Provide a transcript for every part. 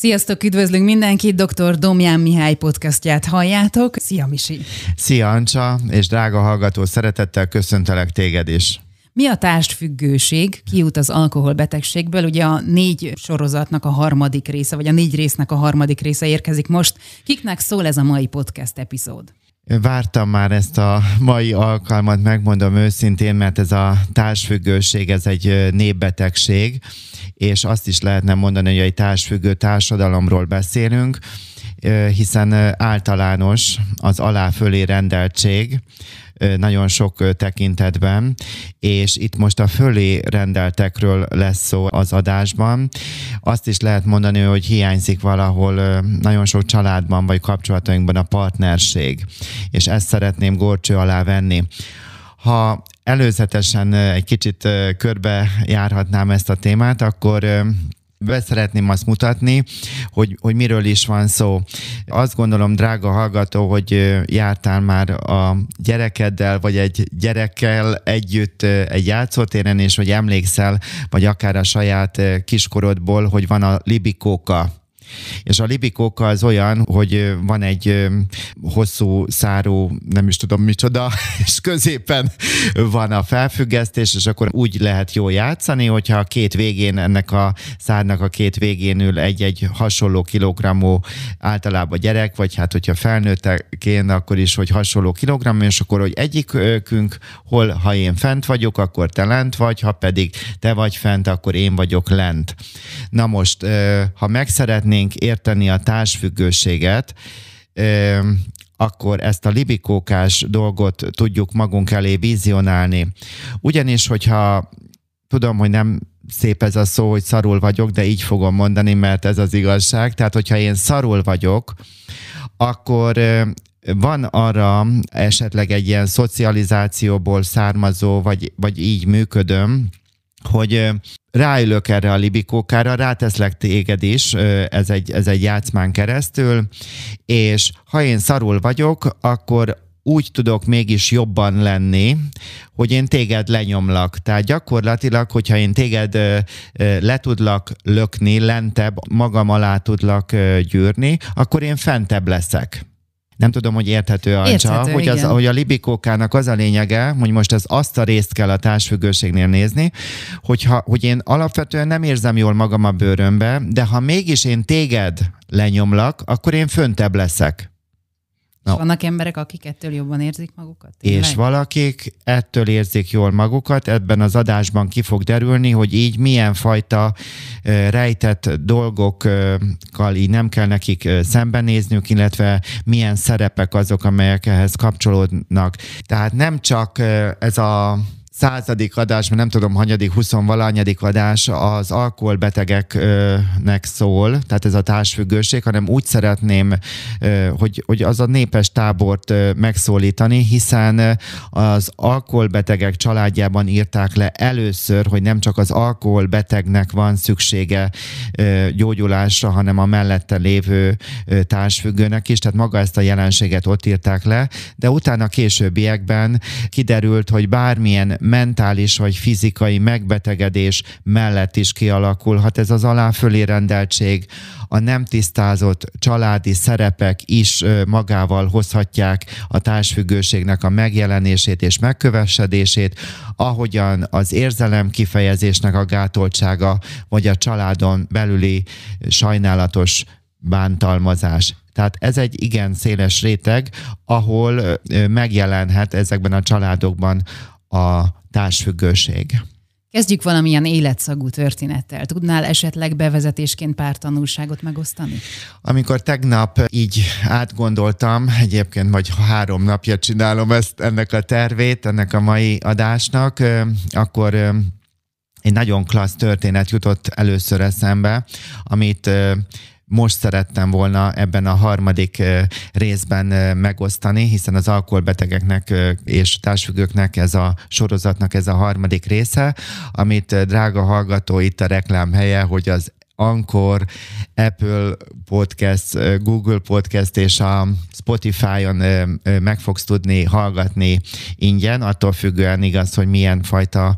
Sziasztok, üdvözlünk mindenkit, dr. Domján Mihály podcastját halljátok. Szia Misi! Szia Ancsa, és drága hallgató, szeretettel köszöntelek téged is. Mi a társtfüggőség? Kiút az alkoholbetegségből? Ugye a négy sorozatnak a harmadik része, vagy a négy résznek a harmadik része érkezik most. Kiknek szól ez a mai podcast epizód? Vártam már ezt a mai alkalmat, megmondom őszintén, mert ez a társfüggőség, ez egy népbetegség, és azt is lehetne mondani, hogy egy társfüggő társadalomról beszélünk, hiszen általános az alá-fölé rendeltség, nagyon sok tekintetben, és itt most a fölé rendeltekről lesz szó az adásban. Azt is lehet mondani, hogy hiányzik valahol nagyon sok családban vagy kapcsolatainkban a partnerség, és ezt szeretném gorcső alá venni. Ha előzetesen egy kicsit körbe járhatnám ezt a témát, akkor be szeretném azt mutatni, hogy, hogy miről is van szó. Azt gondolom, drága hallgató, hogy jártál már a gyerekeddel, vagy egy gyerekkel együtt egy játszótéren, és hogy emlékszel, vagy akár a saját kiskorodból, hogy van a libikóka és a libikóka az olyan, hogy van egy hosszú száró, nem is tudom micsoda, és középen van a felfüggesztés, és akkor úgy lehet jó játszani, hogyha a két végén, ennek a szárnak a két végén ül egy-egy hasonló kilogrammú általában gyerek, vagy hát hogyha felnőtteként, akkor is, hogy hasonló kilogramm, és akkor, hogy egyikünk, hol, ha én fent vagyok, akkor te lent vagy, ha pedig te vagy fent, akkor én vagyok lent. Na most, ha meg szeretnénk szeretnénk érteni a társfüggőséget, akkor ezt a libikókás dolgot tudjuk magunk elé vizionálni. Ugyanis, hogyha tudom, hogy nem szép ez a szó, hogy szarul vagyok, de így fogom mondani, mert ez az igazság. Tehát, hogyha én szarul vagyok, akkor van arra esetleg egy ilyen szocializációból származó, vagy, vagy így működöm, hogy ráülök erre a libikókára, ráteszlek téged is, ez egy, ez egy játszmán keresztül, és ha én szarul vagyok, akkor úgy tudok mégis jobban lenni, hogy én téged lenyomlak. Tehát gyakorlatilag, hogyha én téged ö, le tudlak lökni, lentebb, magam alá tudlak ö, gyűrni, akkor én fentebb leszek. Nem tudom, hogy érthető, Ancsa, érthető, hogy, az, hogy a libikókának az a lényege, hogy most ez azt a részt kell a társfüggőségnél nézni, hogyha, hogy én alapvetően nem érzem jól magam a bőrömbe, de ha mégis én téged lenyomlak, akkor én föntebb leszek. No. És vannak emberek, akik ettől jobban érzik magukat? Tényleg? És valakik ettől érzik jól magukat, ebben az adásban ki fog derülni, hogy így milyen fajta rejtett dolgokkal így nem kell nekik szembenézniük, illetve milyen szerepek azok, amelyek ehhez kapcsolódnak. Tehát nem csak ez a századik adás, mert nem tudom, hanyadik, huszonvalanyadik adás az alkoholbetegeknek szól, tehát ez a társfüggőség, hanem úgy szeretném, hogy, hogy az a népes tábort megszólítani, hiszen az alkoholbetegek családjában írták le először, hogy nem csak az alkoholbetegnek van szüksége gyógyulásra, hanem a mellette lévő társfüggőnek is, tehát maga ezt a jelenséget ott írták le, de utána későbbiekben kiderült, hogy bármilyen mentális vagy fizikai megbetegedés mellett is kialakulhat ez az aláfölé rendeltség, a nem tisztázott családi szerepek is magával hozhatják a társfüggőségnek a megjelenését és megkövesedését, ahogyan az érzelem kifejezésnek a gátoltsága, vagy a családon belüli sajnálatos bántalmazás. Tehát ez egy igen széles réteg, ahol megjelenhet ezekben a családokban a társfüggőség. Kezdjük valamilyen életszagú történettel. Tudnál esetleg bevezetésként pár tanulságot megosztani? Amikor tegnap így átgondoltam, egyébként vagy három napja csinálom ezt, ennek a tervét, ennek a mai adásnak, akkor egy nagyon klassz történet jutott először eszembe, amit most szerettem volna ebben a harmadik részben megosztani, hiszen az alkoholbetegeknek és társfüggőknek ez a sorozatnak ez a harmadik része, amit drága hallgató itt a reklám helye, hogy az Anchor, Apple Podcast, Google Podcast és a Spotify-on meg fogsz tudni hallgatni ingyen, attól függően igaz, hogy milyen fajta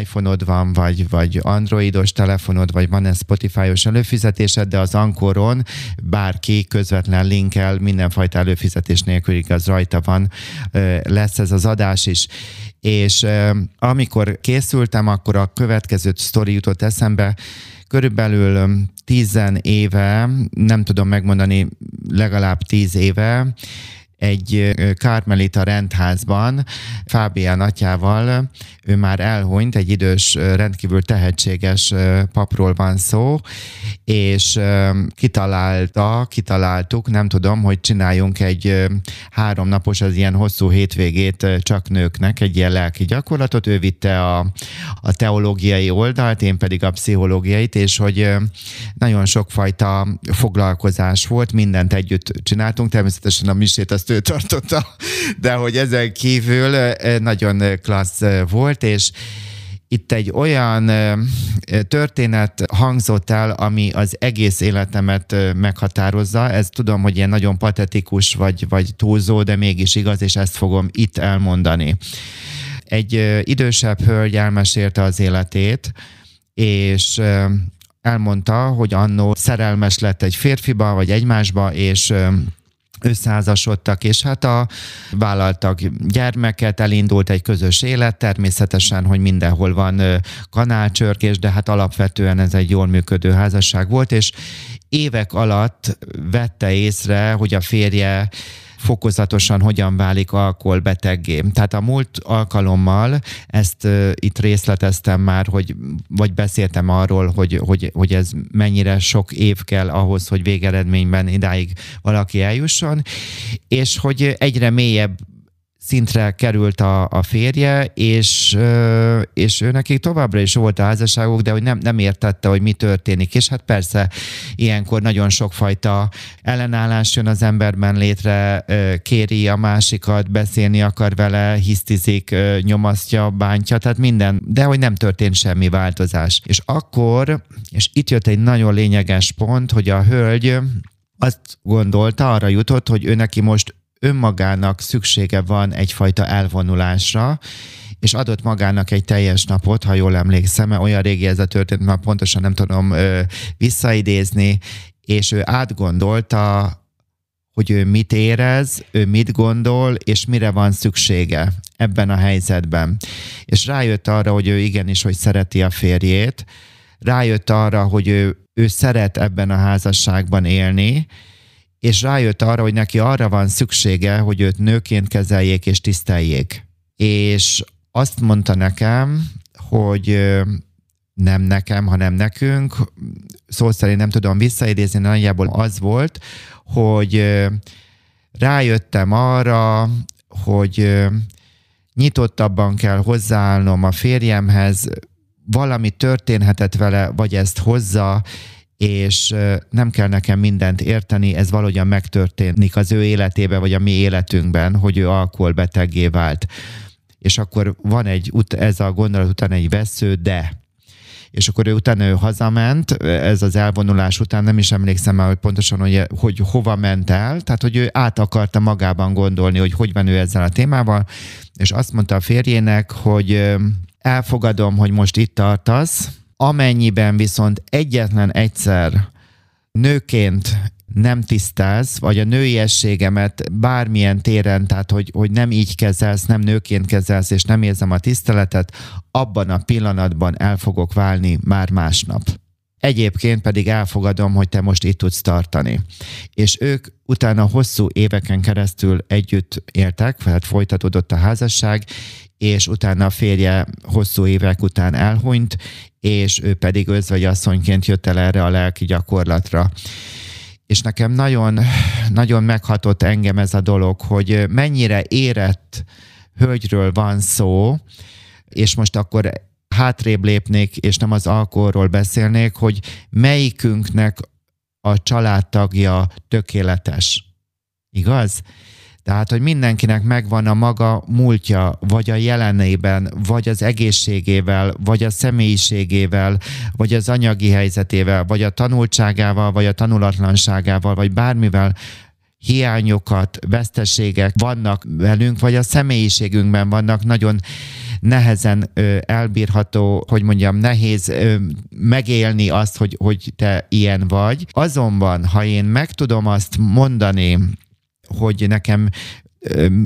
iPhone-od van, vagy, vagy androidos telefonod, vagy van-e Spotify-os előfizetésed, de az Anchoron bárki közvetlen linkkel mindenfajta előfizetés nélkül igaz rajta van, lesz ez az adás is. És amikor készültem, akkor a következő sztori jutott eszembe, körülbelül tizen éve, nem tudom megmondani, legalább tíz éve, egy Kármelita rendházban. Fábián atyával, ő már elhunyt, egy idős, rendkívül tehetséges papról van szó, és kitalálta, kitaláltuk, nem tudom, hogy csináljunk egy háromnapos, az ilyen hosszú hétvégét csak nőknek, egy ilyen lelki gyakorlatot, ő vitte a, a teológiai oldalt, én pedig a pszichológiait, és hogy nagyon sokfajta foglalkozás volt, mindent együtt csináltunk, természetesen a misét azt ő tartotta, de hogy ezen kívül nagyon klassz volt, és itt egy olyan történet hangzott el, ami az egész életemet meghatározza. Ez tudom, hogy ilyen nagyon patetikus vagy, vagy túlzó, de mégis igaz, és ezt fogom itt elmondani. Egy idősebb hölgy elmesélte az életét, és elmondta, hogy annó szerelmes lett egy férfiba, vagy egymásba, és összeházasodtak, és hát a vállaltak gyermeket, elindult egy közös élet, természetesen, hogy mindenhol van kanálcsörkés, de hát alapvetően ez egy jól működő házasság volt, és évek alatt vette észre, hogy a férje fokozatosan hogyan válik alkoholbeteggé. Tehát a múlt alkalommal ezt uh, itt részleteztem már, hogy, vagy beszéltem arról, hogy, hogy, hogy ez mennyire sok év kell ahhoz, hogy végeredményben idáig valaki eljusson, és hogy egyre mélyebb szintre került a, a férje, és, és ő neki továbbra is volt a házasságok, de hogy nem, nem értette, hogy mi történik. És hát persze ilyenkor nagyon sokfajta ellenállás jön az emberben létre, kéri a másikat, beszélni akar vele, hisztizik, nyomasztja, bántja, tehát minden, de hogy nem történt semmi változás. És akkor, és itt jött egy nagyon lényeges pont, hogy a hölgy azt gondolta, arra jutott, hogy ő neki most önmagának szüksége van egyfajta elvonulásra, és adott magának egy teljes napot, ha jól emlékszem, mert olyan régi ez a történet, már pontosan nem tudom ö, visszaidézni, és ő átgondolta, hogy ő mit érez, ő mit gondol, és mire van szüksége ebben a helyzetben. És rájött arra, hogy ő igenis, hogy szereti a férjét, rájött arra, hogy ő, ő szeret ebben a házasságban élni, és rájött arra, hogy neki arra van szüksége, hogy őt nőként kezeljék és tiszteljék. És azt mondta nekem, hogy nem nekem, hanem nekünk, szó szerint nem tudom visszaidézni, nagyjából az volt, hogy rájöttem arra, hogy nyitottabban kell hozzáállnom a férjemhez, valami történhetett vele, vagy ezt hozza, és nem kell nekem mindent érteni, ez valahogyan megtörténik az ő életébe, vagy a mi életünkben, hogy ő alkoholbeteggé vált. És akkor van egy, ez a gondolat után egy vesző, de és akkor ő utána ő hazament, ez az elvonulás után nem is emlékszem már, hogy pontosan, hogy, hogy hova ment el, tehát hogy ő át akarta magában gondolni, hogy hogy van ő ezzel a témával, és azt mondta a férjének, hogy elfogadom, hogy most itt tartasz, Amennyiben viszont egyetlen egyszer nőként nem tisztáz, vagy a nőiességemet bármilyen téren, tehát hogy, hogy nem így kezelsz, nem nőként kezelsz, és nem érzem a tiszteletet, abban a pillanatban el fogok válni már másnap. Egyébként pedig elfogadom, hogy te most itt tudsz tartani. És ők utána hosszú éveken keresztül együtt éltek, tehát folytatódott a házasság, és utána a férje hosszú évek után elhunyt, és ő pedig asszonyként jött el erre a lelki gyakorlatra. És nekem nagyon, nagyon meghatott engem ez a dolog, hogy mennyire érett hölgyről van szó, és most akkor hátrébb lépnék, és nem az alkoholról beszélnék, hogy melyikünknek a családtagja tökéletes. Igaz? Tehát, hogy mindenkinek megvan a maga múltja, vagy a jelenében, vagy az egészségével, vagy a személyiségével, vagy az anyagi helyzetével, vagy a tanultságával, vagy a tanulatlanságával, vagy bármivel hiányokat, veszteségek vannak velünk, vagy a személyiségünkben vannak nagyon nehezen elbírható, hogy mondjam, nehéz megélni azt, hogy, hogy te ilyen vagy. Azonban, ha én meg tudom azt mondani, hogy nekem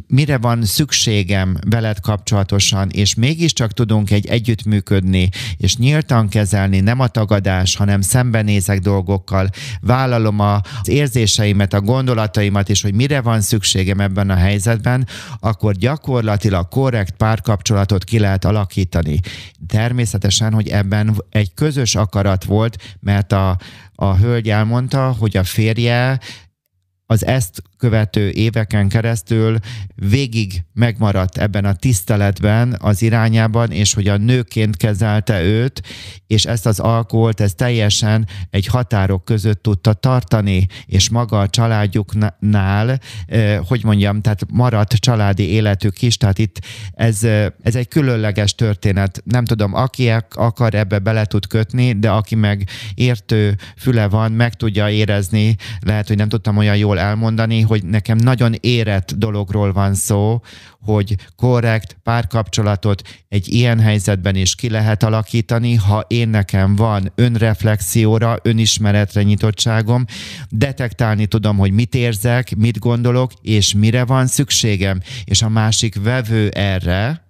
mire van szükségem veled kapcsolatosan, és mégiscsak tudunk egy együttműködni, és nyíltan kezelni, nem a tagadás, hanem szembenézek dolgokkal, vállalom az érzéseimet, a gondolataimat, és hogy mire van szükségem ebben a helyzetben, akkor gyakorlatilag korrekt párkapcsolatot ki lehet alakítani. Természetesen, hogy ebben egy közös akarat volt, mert a, a hölgy elmondta, hogy a férje az ezt követő éveken keresztül végig megmaradt ebben a tiszteletben az irányában, és hogy a nőként kezelte őt, és ezt az alkoholt, ez teljesen egy határok között tudta tartani, és maga a családjuknál, eh, hogy mondjam, tehát maradt családi életük is, tehát itt ez, eh, ez egy különleges történet. Nem tudom, aki akar ebbe bele tud kötni, de aki meg értő füle van, meg tudja érezni, lehet, hogy nem tudtam olyan jól elmondani, hogy nekem nagyon érett dologról van szó, hogy korrekt párkapcsolatot egy ilyen helyzetben is ki lehet alakítani, ha én nekem van önreflexióra, önismeretre nyitottságom, detektálni tudom, hogy mit érzek, mit gondolok, és mire van szükségem, és a másik vevő erre,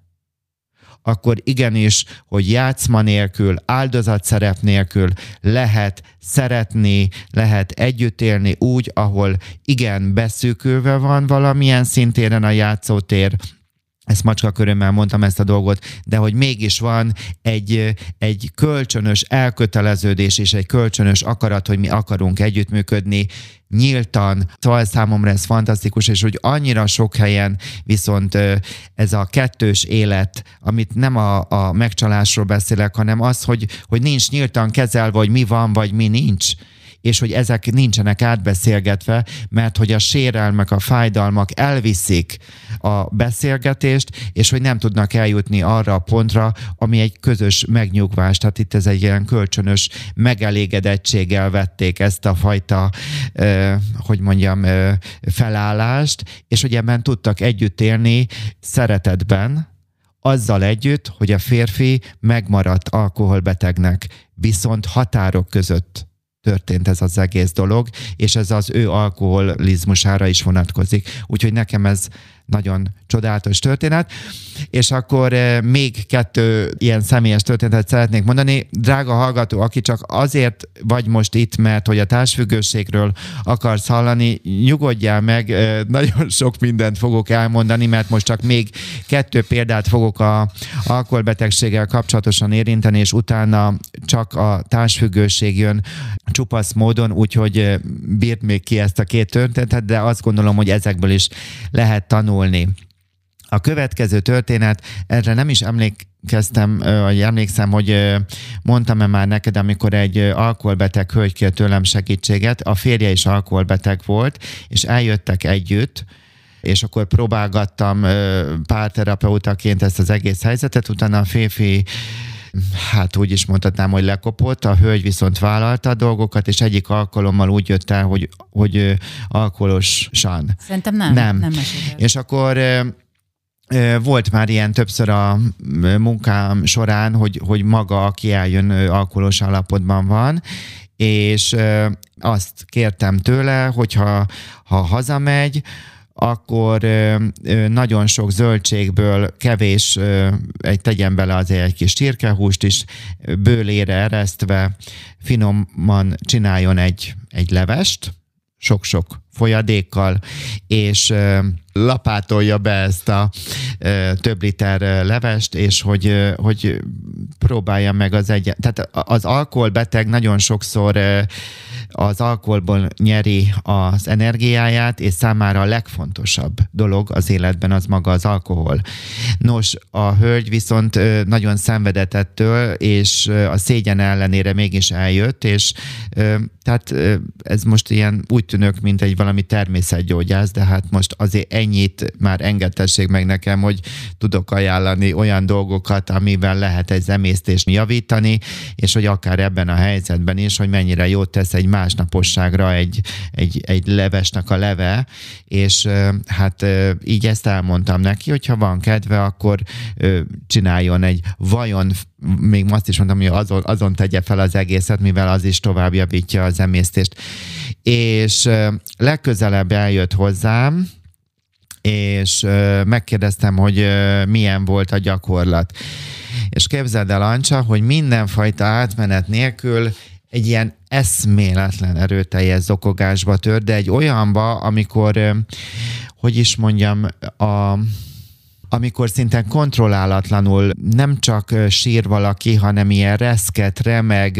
akkor igenis, hogy játszma nélkül, áldozatszerep nélkül lehet szeretni, lehet együtt élni úgy, ahol igen, beszűkülve van valamilyen szintéren a játszótér, ezt macska körömmel mondtam ezt a dolgot, de hogy mégis van egy, egy kölcsönös elköteleződés és egy kölcsönös akarat, hogy mi akarunk együttműködni, nyíltan, szóval számomra ez fantasztikus, és hogy annyira sok helyen viszont ez a kettős élet, amit nem a, a megcsalásról beszélek, hanem az, hogy, hogy nincs nyíltan kezelve, hogy mi van, vagy mi nincs és hogy ezek nincsenek átbeszélgetve, mert hogy a sérelmek, a fájdalmak elviszik a beszélgetést, és hogy nem tudnak eljutni arra a pontra, ami egy közös megnyugvás. Tehát itt ez egy ilyen kölcsönös megelégedettséggel vették ezt a fajta, hogy mondjam, felállást, és hogy ebben tudtak együtt élni szeretetben, azzal együtt, hogy a férfi megmaradt alkoholbetegnek, viszont határok között történt ez az egész dolog, és ez az ő alkoholizmusára is vonatkozik. Úgyhogy nekem ez nagyon csodálatos történet. És akkor eh, még kettő ilyen személyes történetet szeretnék mondani. Drága hallgató, aki csak azért vagy most itt, mert hogy a társfüggőségről akarsz hallani, nyugodjál meg, eh, nagyon sok mindent fogok elmondani, mert most csak még kettő példát fogok a alkoholbetegséggel kapcsolatosan érinteni, és utána csak a társfüggőség jön csupasz módon, úgyhogy eh, bírt még ki ezt a két történetet, de azt gondolom, hogy ezekből is lehet tanulni tanulni. A következő történet, erre nem is emlékeztem, vagy emlékszem, hogy mondtam-e már neked, amikor egy alkoholbeteg hölgy kért tőlem segítséget, a férje is alkoholbeteg volt, és eljöttek együtt, és akkor próbálgattam párterapeutaként ezt az egész helyzetet, utána a férfi hát úgy is mondhatnám, hogy lekopott, a hölgy viszont vállalta a dolgokat, és egyik alkalommal úgy jött el, hogy, hogy alkoholosan. Szerintem nem. Nem. nem és akkor volt már ilyen többször a munkám során, hogy, hogy maga, aki eljön, alkoholos állapotban van, és azt kértem tőle, hogyha ha hazamegy, akkor nagyon sok zöldségből kevés, egy tegyen bele azért egy kis csirkehúst is, bőlére eresztve finoman csináljon egy, egy levest, sok-sok folyadékkal, és lapátolja be ezt a több liter levest, és hogy, hogy próbálja meg az egy... Tehát az alkoholbeteg nagyon sokszor az alkoholból nyeri az energiáját, és számára a legfontosabb dolog az életben az maga az alkohol. Nos, a hölgy viszont nagyon szenvedett ettől, és a szégyen ellenére mégis eljött, és tehát ez most ilyen úgy tűnök, mint egy valami természetgyógyász, de hát most azért ennyit már engedtessék meg nekem, hogy tudok ajánlani olyan dolgokat, amivel lehet egy emésztést javítani, és hogy akár ebben a helyzetben is, hogy mennyire jót tesz egy másnaposságra egy, egy, egy levesnek a leve, és hát így ezt elmondtam neki, hogyha van kedve, akkor csináljon egy vajon még azt is mondtam, hogy azon, azon tegye fel az egészet, mivel az is tovább javítja az emésztést. És legközelebb eljött hozzám, és megkérdeztem, hogy milyen volt a gyakorlat. És képzeld el, Ancsa, hogy mindenfajta átmenet nélkül egy ilyen eszméletlen erőteljes zokogásba tör, de egy olyanba, amikor, hogy is mondjam, a, amikor szinte kontrollálatlanul nem csak sír valaki, hanem ilyen reszket, remeg,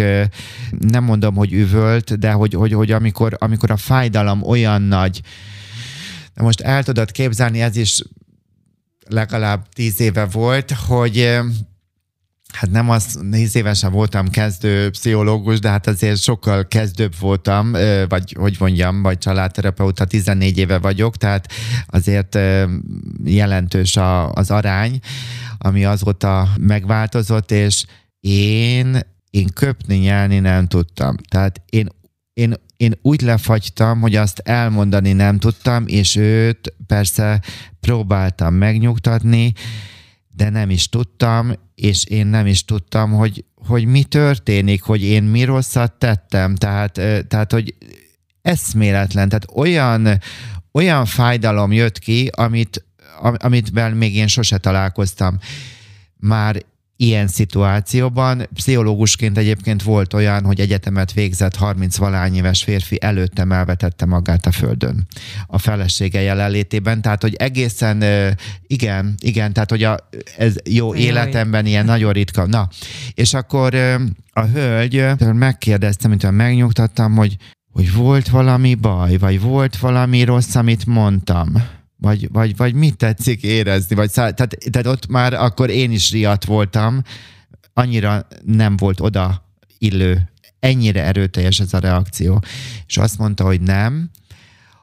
nem mondom, hogy üvölt, de hogy, hogy, hogy amikor, amikor a fájdalom olyan nagy, de most el tudod képzelni, ez is legalább tíz éve volt, hogy Hát nem az, négy évesen voltam kezdő pszichológus, de hát azért sokkal kezdőbb voltam, vagy hogy mondjam, vagy családterapeuta, 14 éve vagyok, tehát azért jelentős a, az arány, ami azóta megváltozott, és én, én köpni, nyelni nem tudtam. Tehát én, én, én úgy lefagytam, hogy azt elmondani nem tudtam, és őt persze próbáltam megnyugtatni, de nem is tudtam, és én nem is tudtam, hogy, hogy mi történik, hogy én mi rosszat tettem, tehát, tehát hogy eszméletlen, tehát olyan, olyan fájdalom jött ki, amit, amit még én sose találkoztam. Már ilyen szituációban. Pszichológusként egyébként volt olyan, hogy egyetemet végzett 30 valány éves férfi előttem elvetette magát a földön a felesége jelenlétében, tehát hogy egészen, igen, igen, tehát hogy a, ez jó Jaj. életemben ilyen nagyon ritka. Na, és akkor a hölgy megkérdeztem, mint megnyugtattam, hogy hogy volt valami baj, vagy volt valami rossz, amit mondtam vagy, vagy, vagy mit tetszik érezni? Vagy szá- tehát, tehát ott már akkor én is riadt voltam, annyira nem volt oda illő, ennyire erőteljes ez a reakció. És azt mondta, hogy nem,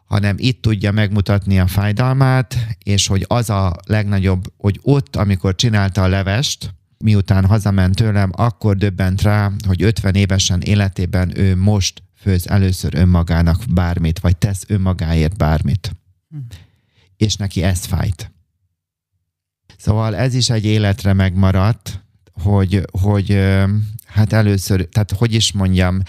hanem itt tudja megmutatni a fájdalmát, és hogy az a legnagyobb, hogy ott, amikor csinálta a levest, miután hazament tőlem, akkor döbbent rá, hogy 50 évesen életében ő most főz először önmagának bármit, vagy tesz önmagáért bármit. Hm és neki ez fájt. Szóval ez is egy életre megmaradt, hogy, hogy hát először, tehát hogy is mondjam,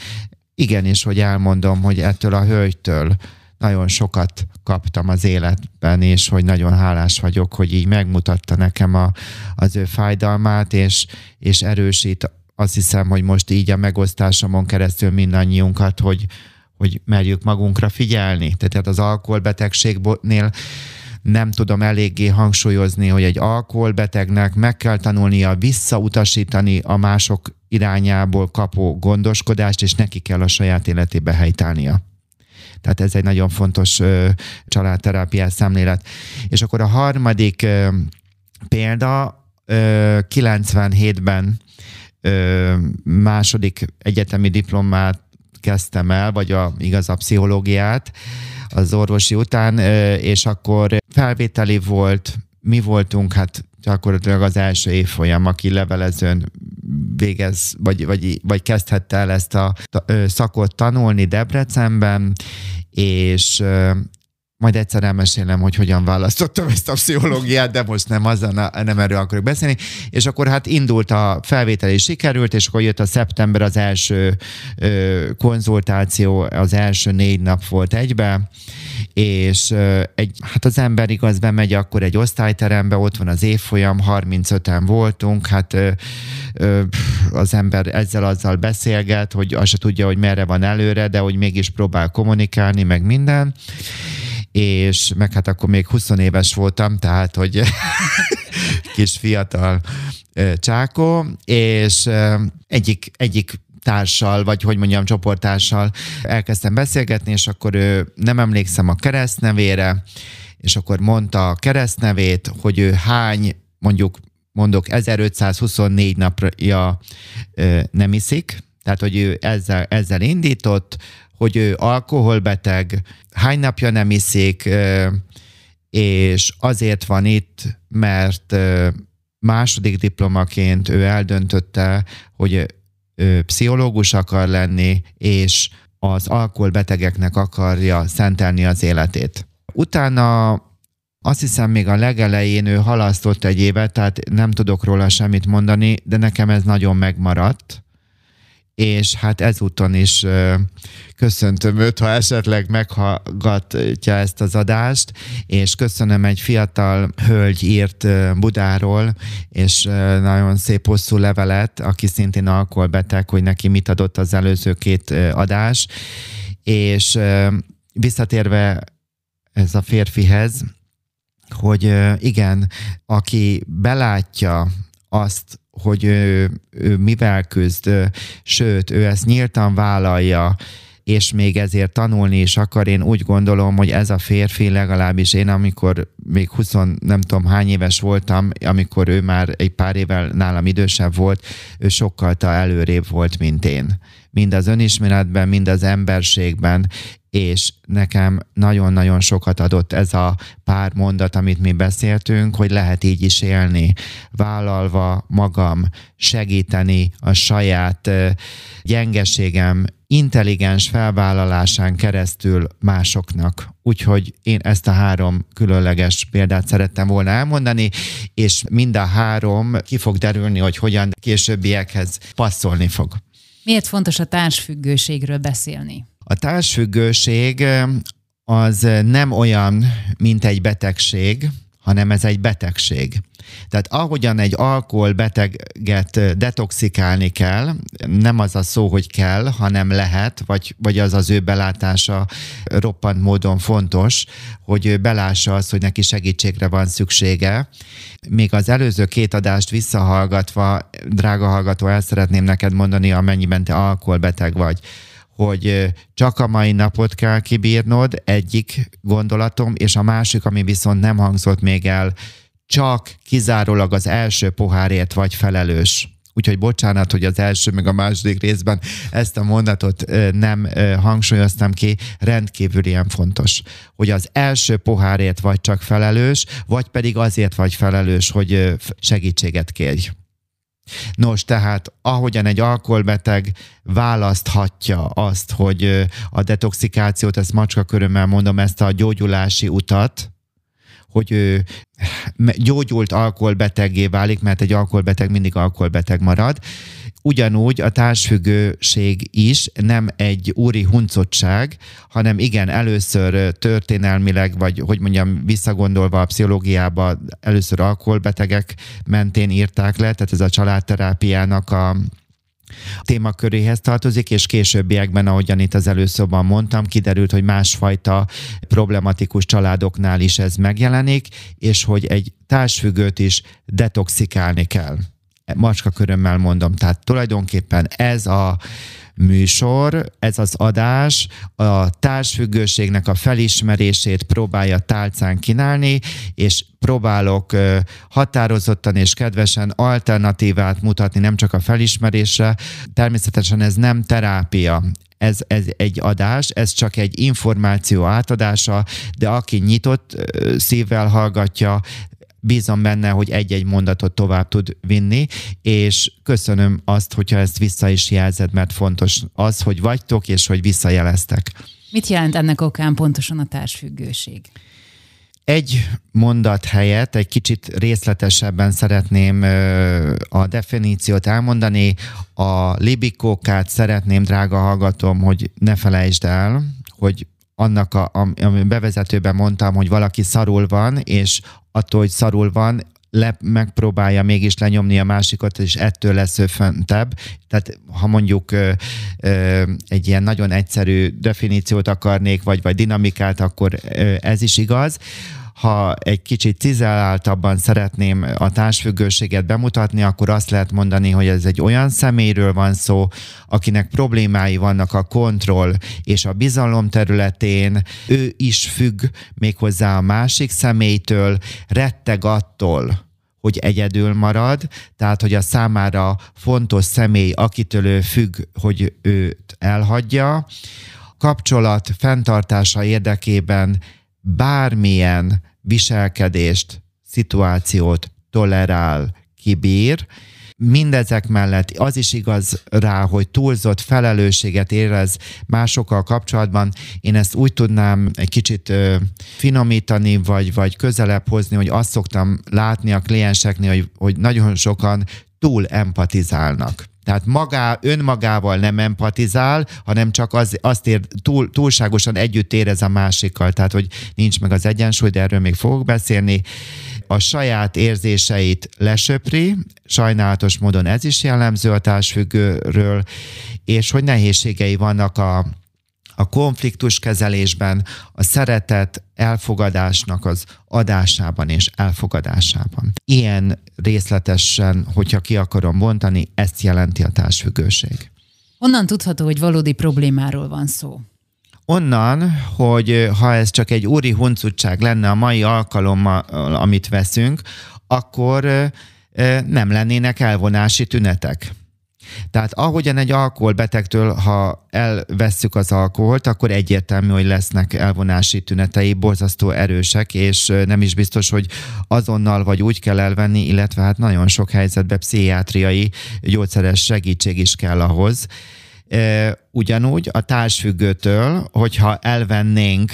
igenis, hogy elmondom, hogy ettől a hölgytől nagyon sokat kaptam az életben, és hogy nagyon hálás vagyok, hogy így megmutatta nekem a, az ő fájdalmát, és, és erősít azt hiszem, hogy most így a megosztásomon keresztül mindannyiunkat, hogy, hogy merjük magunkra figyelni. Tehát az alkoholbetegségnél nem tudom eléggé hangsúlyozni, hogy egy alkoholbetegnek meg kell tanulnia visszautasítani a mások irányából kapó gondoskodást, és neki kell a saját életébe helytálnia. Tehát ez egy nagyon fontos ö, családterápiás szemlélet. És akkor a harmadik ö, példa, ö, 97-ben ö, második egyetemi diplomát kezdtem el, vagy a, igaz a pszichológiát, az orvosi után, és akkor felvételi volt, mi voltunk, hát gyakorlatilag az első évfolyam, aki levelezőn végez, vagy, vagy, vagy kezdhette el ezt a szakot tanulni Debrecenben, és majd egyszer elmesélem, hogy hogyan választottam ezt a pszichológiát, de most nem azon, nem erről akarok beszélni. És akkor hát indult a felvétel és sikerült, és akkor jött a szeptember az első ö, konzultáció, az első négy nap volt egybe, és ö, egy, hát az ember igaz bemegy akkor egy osztályterembe, ott van az évfolyam, 35-en voltunk, hát ö, ö, az ember ezzel-azzal beszélget, hogy azt se tudja, hogy merre van előre, de hogy mégis próbál kommunikálni, meg minden és meg hát akkor még 20 éves voltam, tehát hogy kis fiatal csákó, és egyik, egyik társal, vagy hogy mondjam, csoporttársal elkezdtem beszélgetni, és akkor ő nem emlékszem a keresztnevére, és akkor mondta a keresztnevét, hogy ő hány, mondjuk mondok 1524 napja nem iszik, tehát hogy ő ezzel, ezzel indított, hogy ő alkoholbeteg, hány napja nem iszik, és azért van itt, mert második diplomaként ő eldöntötte, hogy ő pszichológus akar lenni, és az alkoholbetegeknek akarja szentelni az életét. Utána azt hiszem még a legelején ő halasztott egy évet, tehát nem tudok róla semmit mondani, de nekem ez nagyon megmaradt és hát ezúton is köszöntöm őt, ha esetleg meghallgatja ezt az adást, és köszönöm egy fiatal hölgy írt Budáról, és nagyon szép hosszú levelet, aki szintén alkoholbeteg, hogy neki mit adott az előző két adás, és visszatérve ez a férfihez, hogy igen, aki belátja azt, hogy ő, ő mivel küzd, sőt, ő ezt nyíltan vállalja, és még ezért tanulni is akar. Én úgy gondolom, hogy ez a férfi legalábbis én, amikor még 20 nem tudom hány éves voltam, amikor ő már egy pár évvel nálam idősebb volt, ő sokkal előrébb volt, mint én. Mind az önismeretben, mind az emberségben, és nekem nagyon-nagyon sokat adott ez a pár mondat, amit mi beszéltünk, hogy lehet így is élni, vállalva magam, segíteni a saját gyengeségem intelligens felvállalásán keresztül másoknak. Úgyhogy én ezt a három különleges példát szerettem volna elmondani, és mind a három ki fog derülni, hogy hogyan későbbiekhez passzolni fog. Miért fontos a társfüggőségről beszélni? A társfüggőség az nem olyan, mint egy betegség, hanem ez egy betegség. Tehát ahogyan egy alkoholbeteget detoxikálni kell, nem az a szó, hogy kell, hanem lehet, vagy, vagy az az ő belátása roppant módon fontos, hogy ő belássa azt, hogy neki segítségre van szüksége. Még az előző két adást visszahallgatva, drága hallgató, el szeretném neked mondani, amennyiben te alkoholbeteg vagy hogy csak a mai napot kell kibírnod, egyik gondolatom, és a másik, ami viszont nem hangzott még el, csak kizárólag az első pohárért vagy felelős. Úgyhogy bocsánat, hogy az első meg a második részben ezt a mondatot nem hangsúlyoztam ki, rendkívül ilyen fontos, hogy az első pohárért vagy csak felelős, vagy pedig azért vagy felelős, hogy segítséget kérj. Nos, tehát ahogyan egy alkoholbeteg választhatja azt, hogy a detoxikációt, ezt macska körömmel mondom, ezt a gyógyulási utat, hogy ő gyógyult alkoholbeteggé válik, mert egy alkoholbeteg mindig alkoholbeteg marad. Ugyanúgy a társfüggőség is nem egy úri huncottság, hanem igen, először történelmileg, vagy hogy mondjam, visszagondolva a pszichológiába, először alkoholbetegek mentén írták le, tehát ez a családterápiának a témaköréhez tartozik, és későbbiekben, ahogyan itt az előszóban mondtam, kiderült, hogy másfajta problematikus családoknál is ez megjelenik, és hogy egy társfüggőt is detoxikálni kell. Macska körömmel mondom. Tehát tulajdonképpen ez a műsor, ez az adás a társfüggőségnek a felismerését próbálja tálcán kínálni, és próbálok határozottan és kedvesen alternatívát mutatni nem csak a felismerésre. Természetesen ez nem terápia, ez, ez egy adás, ez csak egy információ átadása, de aki nyitott szívvel hallgatja, bízom benne, hogy egy-egy mondatot tovább tud vinni, és köszönöm azt, hogyha ezt vissza is jelzed, mert fontos az, hogy vagytok, és hogy visszajeleztek. Mit jelent ennek okán pontosan a társfüggőség? Egy mondat helyett egy kicsit részletesebben szeretném a definíciót elmondani. A libikókát szeretném, drága hallgatom, hogy ne felejtsd el, hogy annak, a, ami bevezetőben mondtam, hogy valaki szarul van, és attól, hogy szarul van, le, megpróbálja mégis lenyomni a másikat, és ettől lesz ő föntebb. Tehát ha mondjuk ö, ö, egy ilyen nagyon egyszerű definíciót akarnék, vagy, vagy dinamikát, akkor ö, ez is igaz ha egy kicsit cizeláltabban szeretném a társfüggőséget bemutatni, akkor azt lehet mondani, hogy ez egy olyan személyről van szó, akinek problémái vannak a kontroll és a bizalom területén, ő is függ méghozzá a másik személytől, retteg attól, hogy egyedül marad, tehát hogy a számára fontos személy, akitől ő függ, hogy őt elhagyja, kapcsolat fenntartása érdekében bármilyen viselkedést, szituációt tolerál, kibír, Mindezek mellett az is igaz rá, hogy túlzott felelősséget érez másokkal kapcsolatban. Én ezt úgy tudnám egy kicsit finomítani, vagy, vagy közelebb hozni, hogy azt szoktam látni a klienseknél, hogy, hogy nagyon sokan túl empatizálnak. Tehát magá, önmagával nem empatizál, hanem csak az, azt ér, túl, túlságosan együtt érez a másikkal, tehát hogy nincs meg az egyensúly, de erről még fogok beszélni. A saját érzéseit lesöpri, sajnálatos módon ez is jellemző a társfüggőről, és hogy nehézségei vannak a a konfliktus kezelésben, a szeretet elfogadásnak az adásában és elfogadásában. Ilyen részletesen, hogyha ki akarom bontani, ezt jelenti a társfüggőség. Honnan tudható, hogy valódi problémáról van szó? Onnan, hogy ha ez csak egy úri huncutság lenne a mai alkalommal, amit veszünk, akkor nem lennének elvonási tünetek. Tehát ahogyan egy alkoholbetegtől, ha elvesszük az alkoholt, akkor egyértelmű, hogy lesznek elvonási tünetei, borzasztó erősek, és nem is biztos, hogy azonnal vagy úgy kell elvenni, illetve hát nagyon sok helyzetben pszichiátriai gyógyszeres segítség is kell ahhoz. Ugyanúgy a társfüggőtől, hogyha elvennénk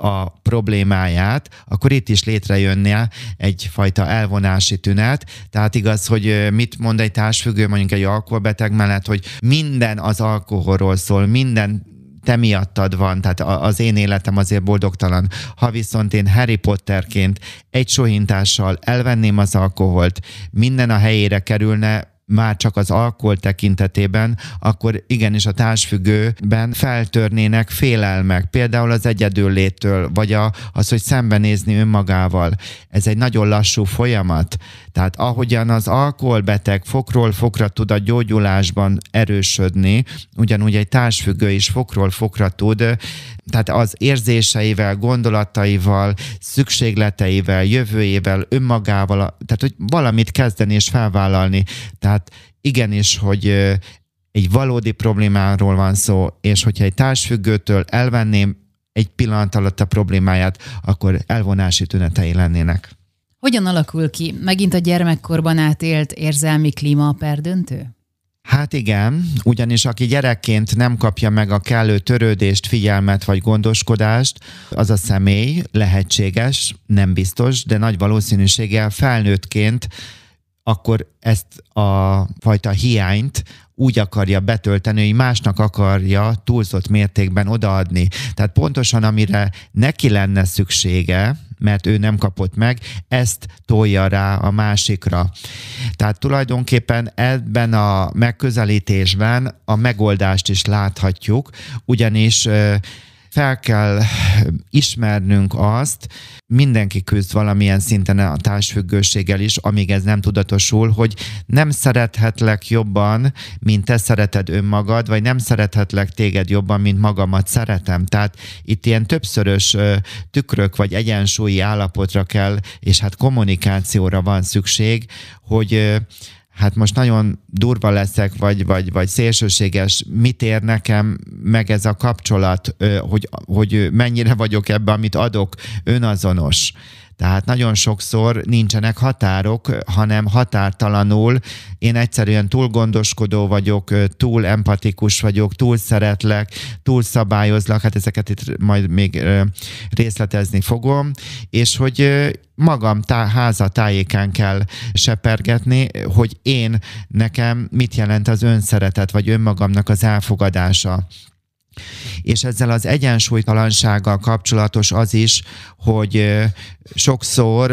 a problémáját, akkor itt is létrejönne egyfajta elvonási tünet. Tehát igaz, hogy mit mond egy társfüggő, mondjuk egy alkoholbeteg mellett, hogy minden az alkoholról szól, minden te miattad van, tehát az én életem azért boldogtalan. Ha viszont én Harry Potterként egy sohintással elvenném az alkoholt, minden a helyére kerülne, már csak az alkohol tekintetében, akkor igenis a társfüggőben feltörnének félelmek, például az egyedülléttől, vagy a, az, hogy szembenézni önmagával. Ez egy nagyon lassú folyamat. Tehát ahogyan az alkoholbeteg fokról fokra tud a gyógyulásban erősödni, ugyanúgy egy társfüggő is fokról fokra tud, tehát az érzéseivel, gondolataival, szükségleteivel, jövőjével, önmagával, tehát hogy valamit kezdeni és felvállalni. Tehát igenis, hogy egy valódi problémáról van szó, és hogyha egy társfüggőtől elvenném egy pillanat alatt a problémáját, akkor elvonási tünetei lennének. Hogyan alakul ki megint a gyermekkorban átélt érzelmi klíma perdöntő? Hát igen, ugyanis aki gyerekként nem kapja meg a kellő törődést, figyelmet vagy gondoskodást, az a személy lehetséges, nem biztos, de nagy valószínűséggel felnőttként akkor ezt a fajta hiányt úgy akarja betölteni, hogy másnak akarja túlzott mértékben odaadni. Tehát pontosan amire neki lenne szüksége, mert ő nem kapott meg, ezt tolja rá a másikra. Tehát tulajdonképpen ebben a megközelítésben a megoldást is láthatjuk, ugyanis fel kell ismernünk azt, mindenki küzd valamilyen szinten a társfüggőséggel is, amíg ez nem tudatosul, hogy nem szerethetlek jobban, mint te szereted önmagad, vagy nem szerethetlek téged jobban, mint magamat szeretem. Tehát itt ilyen többszörös tükrök vagy egyensúlyi állapotra kell, és hát kommunikációra van szükség, hogy hát most nagyon durva leszek, vagy, vagy, vagy szélsőséges, mit ér nekem meg ez a kapcsolat, hogy, hogy mennyire vagyok ebben, amit adok, önazonos. Tehát nagyon sokszor nincsenek határok, hanem határtalanul. Én egyszerűen túl gondoskodó vagyok, túl empatikus vagyok, túl szeretlek, túl szabályozlak, hát ezeket itt majd még részletezni fogom, és hogy magam tá- háza tájékán kell sepergetni, hogy én nekem mit jelent az önszeretet, vagy önmagamnak az elfogadása. És ezzel az egyensúlytalansággal kapcsolatos az is, hogy sokszor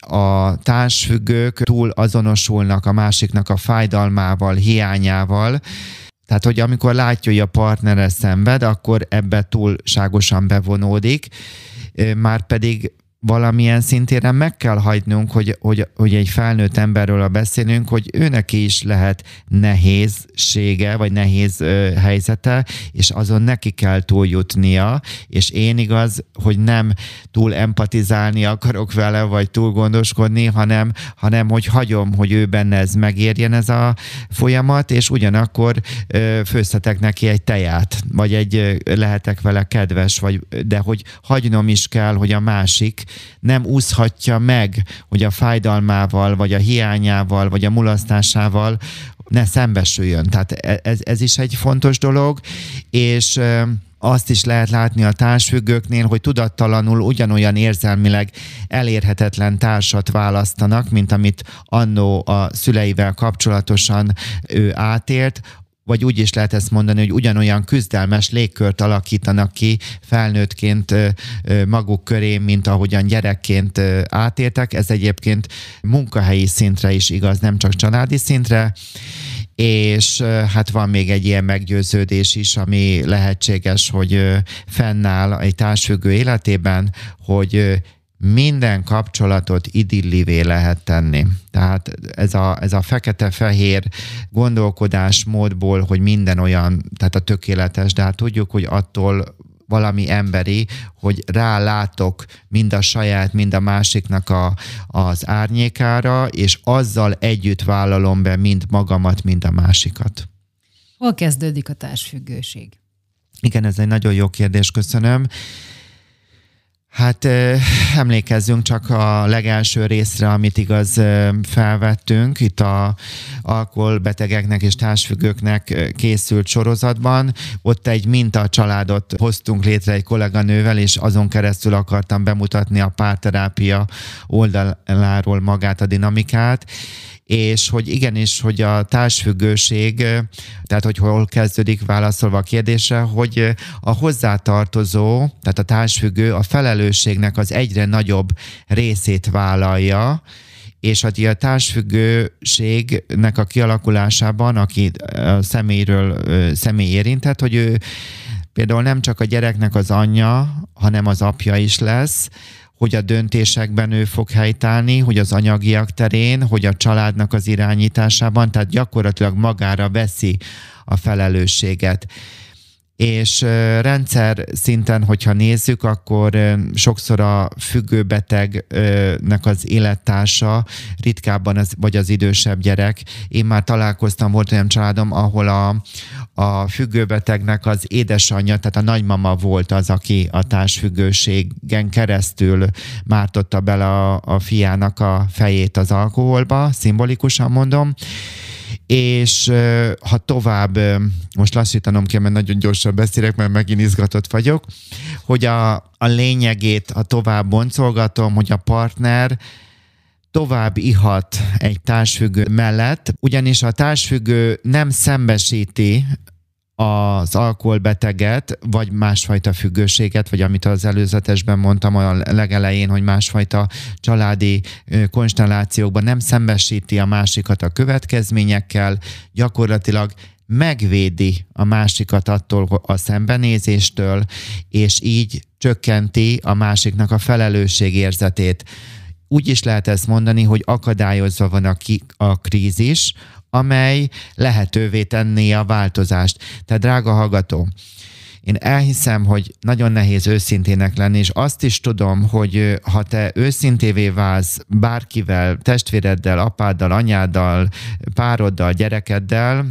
a társfüggők túl azonosulnak a másiknak a fájdalmával, hiányával, tehát, hogy amikor látja, hogy a partnere szenved, akkor ebbe túlságosan bevonódik, már pedig valamilyen szintéren meg kell hagynunk, hogy, hogy, hogy egy felnőtt emberről a beszélünk, hogy őnek is lehet nehézsége, vagy nehéz ö, helyzete, és azon neki kell túljutnia, és én igaz, hogy nem túl empatizálni akarok vele, vagy túl gondoskodni, hanem, hanem hogy hagyom, hogy ő benne ez megérjen ez a folyamat, és ugyanakkor ö, főzhetek neki egy teját, vagy egy lehetek vele kedves, vagy, de hogy hagynom is kell, hogy a másik nem úszhatja meg, hogy a fájdalmával, vagy a hiányával, vagy a mulasztásával ne szembesüljön. Tehát e, ez, ez is egy fontos dolog, és azt is lehet látni a társfüggőknél, hogy tudattalanul ugyanolyan érzelmileg elérhetetlen társat választanak, mint amit annó a szüleivel kapcsolatosan ő átélt, vagy úgy is lehet ezt mondani, hogy ugyanolyan küzdelmes légkört alakítanak ki felnőttként maguk köré, mint ahogyan gyerekként átéltek. Ez egyébként munkahelyi szintre is igaz, nem csak családi szintre és hát van még egy ilyen meggyőződés is, ami lehetséges, hogy fennáll egy társfüggő életében, hogy minden kapcsolatot idillivé lehet tenni. Tehát ez a, ez a fekete-fehér gondolkodás módból, hogy minden olyan, tehát a tökéletes, de hát tudjuk, hogy attól valami emberi, hogy rálátok mind a saját, mind a másiknak a, az árnyékára, és azzal együtt vállalom be mind magamat, mind a másikat. Hol kezdődik a társfüggőség? Igen, ez egy nagyon jó kérdés, köszönöm. Hát emlékezzünk csak a legelső részre, amit igaz felvettünk, itt a alkoholbetegeknek és társfüggőknek készült sorozatban. Ott egy minta családot hoztunk létre egy kolléganővel, és azon keresztül akartam bemutatni a párterápia oldaláról magát a dinamikát, és hogy igenis, hogy a társfüggőség, tehát hogy hol kezdődik válaszolva a kérdésre, hogy a hozzátartozó, tehát a társfüggő a felelősségnek az egyre nagyobb részét vállalja, és a társfüggőségnek a kialakulásában, aki a személyről személy érintett, hogy ő például nem csak a gyereknek az anyja, hanem az apja is lesz, hogy a döntésekben ő fog helytállni, hogy az anyagiak terén, hogy a családnak az irányításában, tehát gyakorlatilag magára veszi a felelősséget és rendszer szinten, hogyha nézzük, akkor sokszor a függőbetegnek az élettársa ritkábban az, vagy az idősebb gyerek. Én már találkoztam, volt olyan családom, ahol a, a függőbetegnek az édesanyja, tehát a nagymama volt az, aki a társfüggőségen keresztül mártotta bele a, a fiának a fejét az alkoholba, szimbolikusan mondom, és ha tovább, most lassítanom kell, mert nagyon gyorsan beszélek, mert megint izgatott vagyok, hogy a, a lényegét, ha tovább boncolgatom, hogy a partner tovább ihat egy társfüggő mellett, ugyanis a társfüggő nem szembesíti az alkoholbeteget, vagy másfajta függőséget, vagy amit az előzetesben mondtam a legelején, hogy másfajta családi konstellációkban nem szembesíti a másikat a következményekkel, gyakorlatilag megvédi a másikat attól a szembenézéstől, és így csökkenti a másiknak a felelősségérzetét. Úgy is lehet ezt mondani, hogy akadályozva van a, ki, a krízis, amely lehetővé tenné a változást. Tehát drága hallgató, én elhiszem, hogy nagyon nehéz őszintének lenni, és azt is tudom, hogy ha te őszintévé válsz bárkivel, testvéreddel, apáddal, anyáddal, pároddal, gyerekeddel,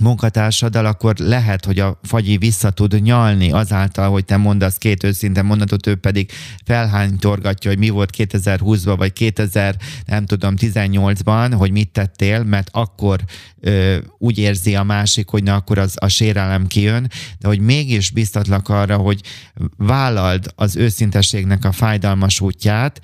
munkatársaddal, akkor lehet, hogy a fagyi vissza tud nyalni azáltal, hogy te mondasz két őszinte mondatot, ő pedig felhánytorgatja, hogy mi volt 2020-ban, vagy 2000, nem tudom, 18-ban, hogy mit tettél, mert akkor ö, úgy érzi a másik, hogy na akkor az a sérelem kijön, de hogy mégis biztatlak arra, hogy vállald az őszintességnek a fájdalmas útját,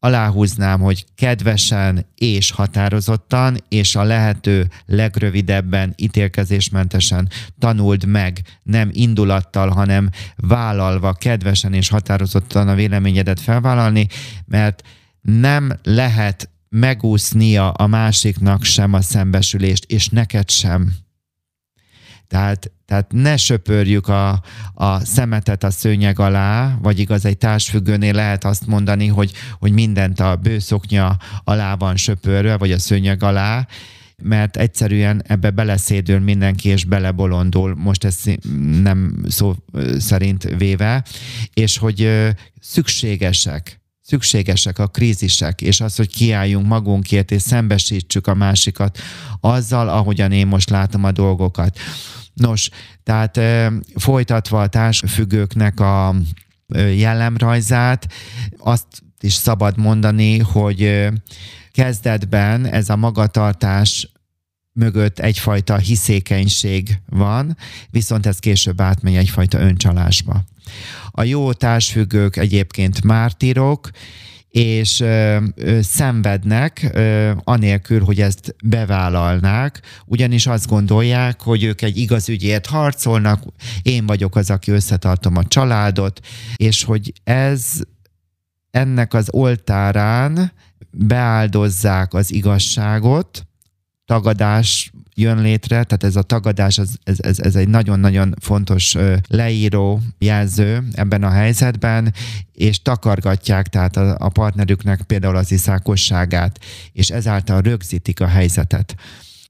aláhúznám, hogy kedvesen és határozottan, és a lehető legrövidebben, ítélkezésmentesen tanuld meg, nem indulattal, hanem vállalva, kedvesen és határozottan a véleményedet felvállalni, mert nem lehet megúsznia a másiknak sem a szembesülést, és neked sem. Tehát, tehát ne söpörjük a, a szemetet a szőnyeg alá, vagy igaz, egy társfüggőnél lehet azt mondani, hogy, hogy mindent a bőszoknya alá van söpörve, vagy a szőnyeg alá, mert egyszerűen ebbe beleszédül mindenki, és belebolondul, most ez nem szó szerint véve, és hogy szükségesek szükségesek a krízisek, és az, hogy kiálljunk magunkért, és szembesítsük a másikat azzal, ahogyan én most látom a dolgokat. Nos, tehát folytatva a társfüggőknek a jellemrajzát, azt is szabad mondani, hogy kezdetben ez a magatartás mögött egyfajta hiszékenység van, viszont ez később átmegy egyfajta öncsalásba. A jó társfüggők egyébként mártirok, és ö, ö, szenvednek, ö, anélkül, hogy ezt bevállalnák, ugyanis azt gondolják, hogy ők egy igaz ügyért harcolnak, én vagyok az, aki összetartom a családot, és hogy ez ennek az oltárán beáldozzák az igazságot, tagadás jön létre, tehát ez a tagadás, ez, ez, ez, ez egy nagyon-nagyon fontos leíró jelző ebben a helyzetben, és takargatják tehát a, a partnerüknek például az iszákosságát, és ezáltal rögzítik a helyzetet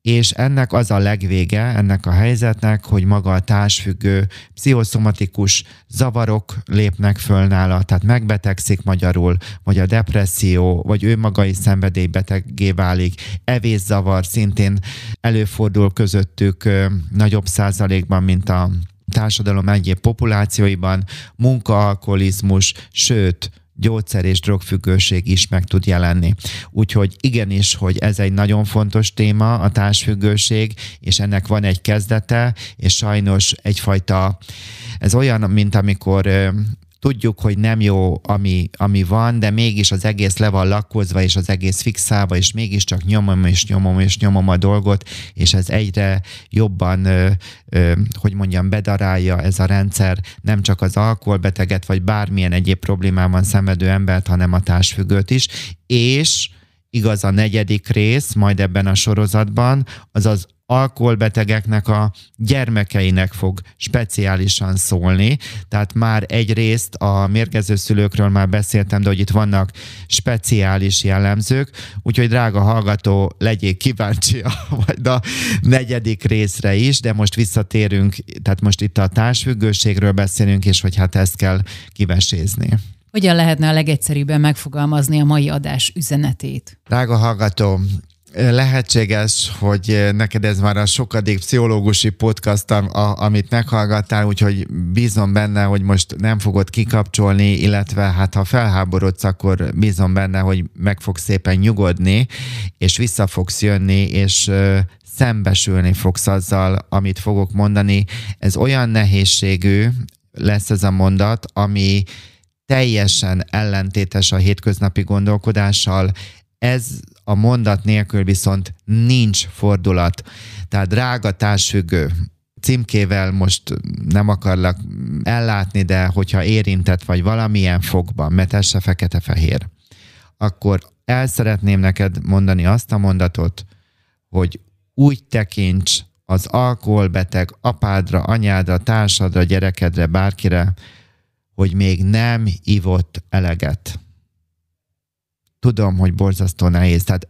és ennek az a legvége, ennek a helyzetnek, hogy maga a társfüggő pszichoszomatikus zavarok lépnek föl nála, tehát megbetegszik magyarul, vagy a depresszió, vagy ő maga is szenvedélybetegé válik, evészavar szintén előfordul közöttük nagyobb százalékban, mint a társadalom egyéb populációiban, munkaalkoholizmus, sőt, gyógyszer és drogfüggőség is meg tud jelenni. Úgyhogy igenis, hogy ez egy nagyon fontos téma, a társfüggőség, és ennek van egy kezdete, és sajnos egyfajta, ez olyan, mint amikor tudjuk, hogy nem jó, ami, ami van, de mégis az egész le van lakkozva, és az egész fixálva, és mégiscsak nyomom, és nyomom, és nyomom a dolgot, és ez egyre jobban, ö, ö, hogy mondjam, bedarálja ez a rendszer. Nem csak az alkoholbeteget, vagy bármilyen egyéb problémában szenvedő embert, hanem a társfüggőt is, és igaz a negyedik rész, majd ebben a sorozatban, az az alkoholbetegeknek a gyermekeinek fog speciálisan szólni. Tehát már egyrészt a mérgező szülőkről már beszéltem, de hogy itt vannak speciális jellemzők, úgyhogy drága hallgató, legyél kíváncsi a, majd a negyedik részre is, de most visszatérünk, tehát most itt a társfüggőségről beszélünk, és hogy hát ezt kell kivesézni. Hogyan lehetne a legegyszerűbben megfogalmazni a mai adás üzenetét? Drága hallgató, Lehetséges, hogy neked ez már a sokadik pszichológusi podcast, amit meghallgattál, úgyhogy bízom benne, hogy most nem fogod kikapcsolni, illetve hát ha felháborodsz, akkor bízom benne, hogy meg fogsz szépen nyugodni, és vissza fogsz jönni, és szembesülni fogsz azzal, amit fogok mondani. Ez olyan nehézségű lesz ez a mondat, ami teljesen ellentétes a hétköznapi gondolkodással, ez a mondat nélkül viszont nincs fordulat. Tehát drága társfüggő, címkével most nem akarlak ellátni, de hogyha érintett vagy valamilyen fogban, mert ez se fekete-fehér, akkor el szeretném neked mondani azt a mondatot, hogy úgy tekints az alkoholbeteg apádra, anyádra, társadra, gyerekedre, bárkire, hogy még nem ivott eleget tudom, hogy borzasztó nehéz. Tehát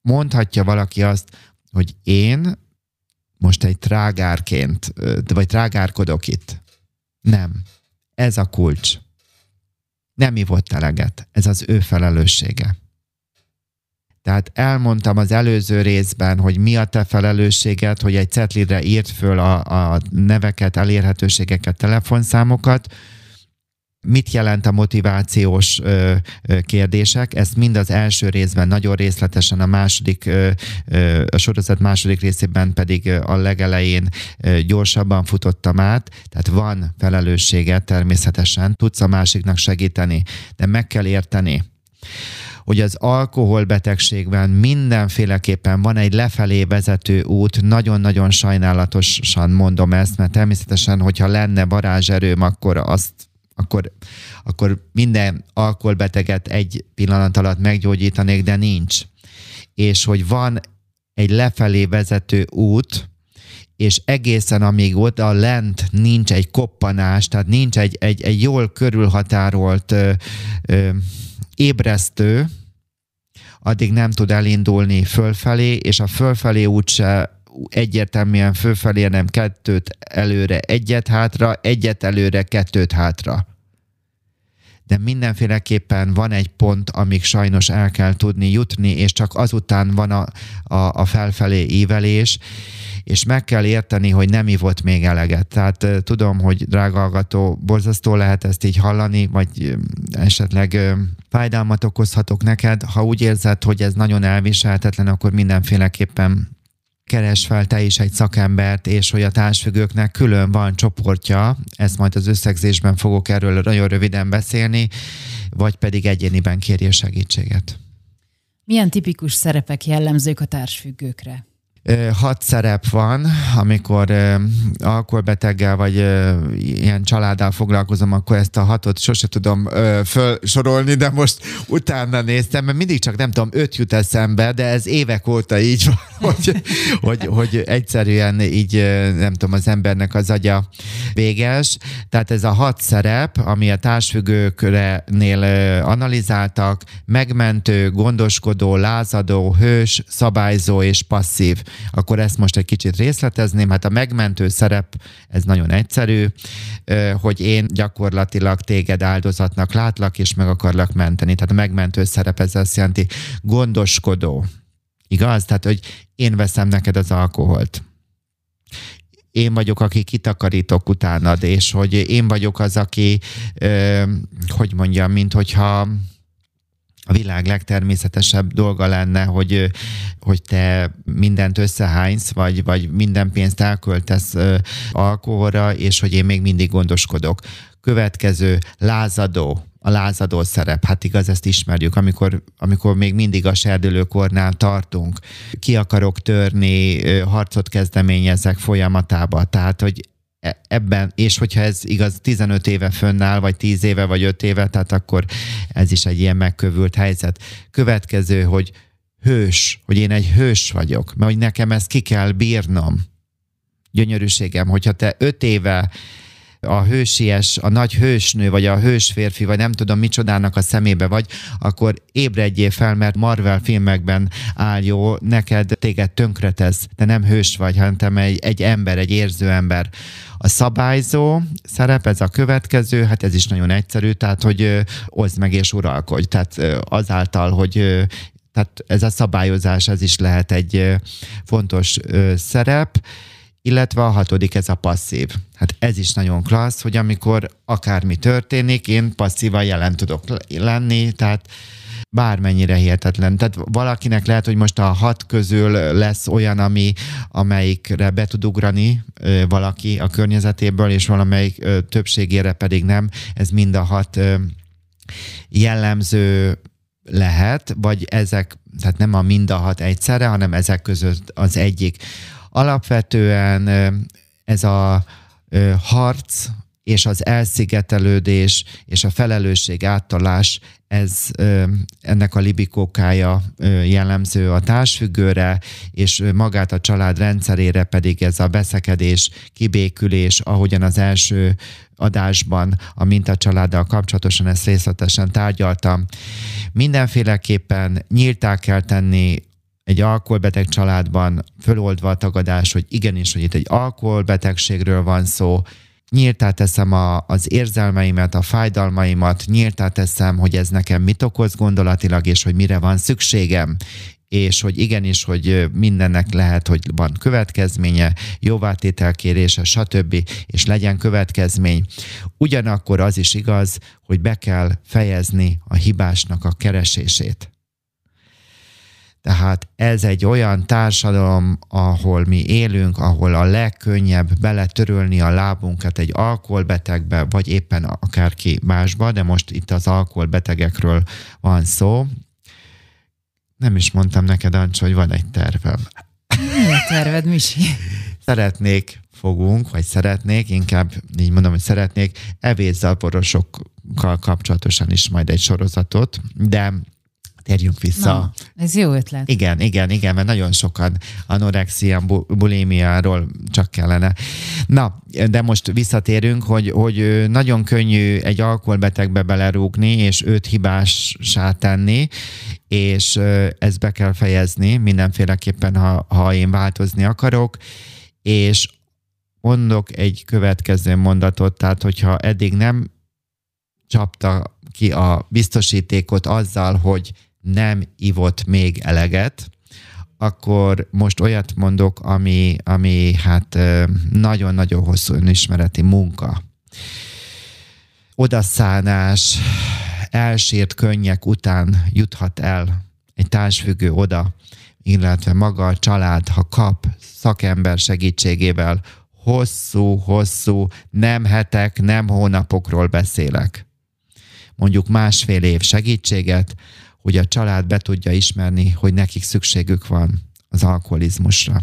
mondhatja valaki azt, hogy én most egy trágárként, vagy trágárkodok itt. Nem. Ez a kulcs. Nem ivott eleget. Ez az ő felelőssége. Tehát elmondtam az előző részben, hogy mi a te felelősséged, hogy egy cetlidre írt föl a, a neveket, elérhetőségeket, telefonszámokat, Mit jelent a motivációs ö, ö, kérdések? Ezt mind az első részben nagyon részletesen, a második, ö, ö, a sorozat második részében pedig a legelején ö, gyorsabban futottam át, tehát van felelőssége természetesen, tudsz a másiknak segíteni, de meg kell érteni, hogy az alkoholbetegségben mindenféleképpen van egy lefelé vezető út, nagyon-nagyon sajnálatosan mondom ezt, mert természetesen, hogyha lenne varázserőm, akkor azt akkor, akkor minden alkoholbeteget egy pillanat alatt meggyógyítanék, de nincs. És hogy van egy lefelé vezető út, és egészen amíg oda lent nincs egy koppanás, tehát nincs egy, egy, egy jól körülhatárolt ö, ö, ébresztő, addig nem tud elindulni fölfelé, és a fölfelé úgyse egyértelműen fölfelé, nem kettőt előre, egyet hátra, egyet előre, kettőt hátra. De mindenféleképpen van egy pont, amíg sajnos el kell tudni jutni, és csak azután van a, a, a felfelé ívelés, és meg kell érteni, hogy nem ivott még eleget. Tehát tudom, hogy drága hallgató, borzasztó lehet ezt így hallani, vagy esetleg fájdalmat okozhatok neked. Ha úgy érzed, hogy ez nagyon elviselhetetlen, akkor mindenféleképpen keres fel te is egy szakembert, és hogy a társfüggőknek külön van csoportja, ezt majd az összegzésben fogok erről nagyon röviden beszélni, vagy pedig egyéniben kérje segítséget. Milyen tipikus szerepek jellemzők a társfüggőkre? Hat szerep van, amikor alkoholbeteggel vagy ilyen családdal foglalkozom, akkor ezt a hatot sose tudom felsorolni, de most utána néztem, mert mindig csak nem tudom, öt jut eszembe, de ez évek óta így van, hogy, hogy, hogy egyszerűen így nem tudom, az embernek az agya véges. Tehát ez a hat szerep, ami a társfüggőknél analizáltak, megmentő, gondoskodó, lázadó, hős, szabályzó és passzív akkor ezt most egy kicsit részletezném. Hát a megmentő szerep, ez nagyon egyszerű, hogy én gyakorlatilag téged áldozatnak látlak, és meg akarlak menteni. Tehát a megmentő szerep ez azt jelenti gondoskodó. Igaz? Tehát, hogy én veszem neked az alkoholt én vagyok, aki kitakarítok utánad, és hogy én vagyok az, aki, hogy mondjam, mint hogyha a világ legtermészetesebb dolga lenne, hogy, hogy te mindent összehánysz, vagy, vagy minden pénzt elköltesz alkoholra, és hogy én még mindig gondoskodok. Következő, lázadó a lázadó szerep. Hát igaz, ezt ismerjük, amikor, amikor még mindig a serdülőkornál tartunk. Ki akarok törni, harcot kezdeményezek folyamatába. Tehát, hogy ebben, és hogyha ez igaz 15 éve fönnáll, vagy 10 éve, vagy 5 éve, tehát akkor ez is egy ilyen megkövült helyzet. Következő, hogy hős, hogy én egy hős vagyok, mert hogy nekem ezt ki kell bírnom. Gyönyörűségem, hogyha te 5 éve a hősies, a nagy hősnő, vagy a hős férfi, vagy nem tudom micsodának a szemébe vagy, akkor ébredjél fel, mert Marvel filmekben áll jó, neked téged tönkretesz, de nem hős vagy, hanem egy, egy ember, egy érző ember. A szabályzó szerep, ez a következő, hát ez is nagyon egyszerű, tehát hogy oszd meg és uralkodj. Tehát azáltal, hogy tehát ez a szabályozás, ez is lehet egy fontos szerep illetve a hatodik ez a passzív. Hát ez is nagyon klassz, hogy amikor akármi történik, én passzívan jelen tudok lenni, tehát bármennyire hihetetlen. Tehát valakinek lehet, hogy most a hat közül lesz olyan, ami, amelyikre be tud ugrani ö, valaki a környezetéből, és valamelyik ö, többségére pedig nem. Ez mind a hat ö, jellemző lehet, vagy ezek, tehát nem a mind a hat egyszerre, hanem ezek között az egyik. Alapvetően ez a harc és az elszigetelődés és a felelősség áttalás, ez ennek a libikókája jellemző a társfüggőre, és magát a család rendszerére pedig ez a beszekedés, kibékülés, ahogyan az első adásban a mintacsaláddal kapcsolatosan ezt részletesen tárgyaltam. Mindenféleképpen nyíltá kell tenni egy alkoholbeteg családban föloldva a tagadás, hogy igenis, hogy itt egy alkoholbetegségről van szó, nyíltá teszem a, az érzelmeimet, a fájdalmaimat, nyíltá teszem, hogy ez nekem mit okoz gondolatilag, és hogy mire van szükségem, és hogy igenis, hogy mindennek lehet, hogy van következménye, jóvátételkérése, stb., és legyen következmény. Ugyanakkor az is igaz, hogy be kell fejezni a hibásnak a keresését. Tehát ez egy olyan társadalom, ahol mi élünk, ahol a legkönnyebb beletörölni a lábunkat egy alkoholbetegbe, vagy éppen akárki másba, de most itt az alkoholbetegekről van szó. Nem is mondtam neked, Ancs, hogy van egy tervem. Mi a terved, Misi? Szeretnék, fogunk, vagy szeretnék, inkább így mondom, hogy szeretnék evészalporosokkal kapcsolatosan is majd egy sorozatot, de térjünk vissza. Na, ez jó ötlet. Igen, igen, igen, mert nagyon sokan anorexia, bulimia-ról csak kellene. Na, de most visszatérünk, hogy, hogy nagyon könnyű egy alkoholbetegbe belerúgni, és őt hibássá tenni, és ezt be kell fejezni mindenféleképpen, ha, ha én változni akarok, és mondok egy következő mondatot, tehát hogyha eddig nem csapta ki a biztosítékot azzal, hogy nem ivott még eleget, akkor most olyat mondok, ami, ami hát nagyon-nagyon hosszú önismereti munka. Odaszánás, elsírt könnyek után juthat el egy társfüggő oda, illetve maga a család, ha kap szakember segítségével hosszú-hosszú, nem hetek, nem hónapokról beszélek. Mondjuk másfél év segítséget, hogy a család be tudja ismerni, hogy nekik szükségük van az alkoholizmusra.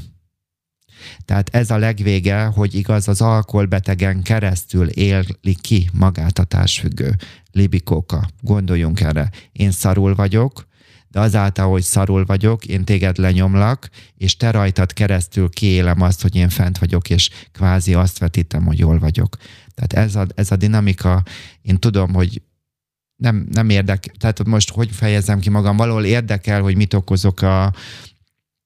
Tehát ez a legvége, hogy igaz, az alkoholbetegen keresztül éli ki magát a társfüggő. Libikóka, gondoljunk erre. Én szarul vagyok, de azáltal, hogy szarul vagyok, én téged lenyomlak, és te rajtad keresztül kiélem azt, hogy én fent vagyok, és kvázi azt vetítem, hogy jól vagyok. Tehát ez a, ez a dinamika, én tudom, hogy nem, nem érdekel, tehát most hogy fejezem ki magam, valahol érdekel, hogy mit okozok a,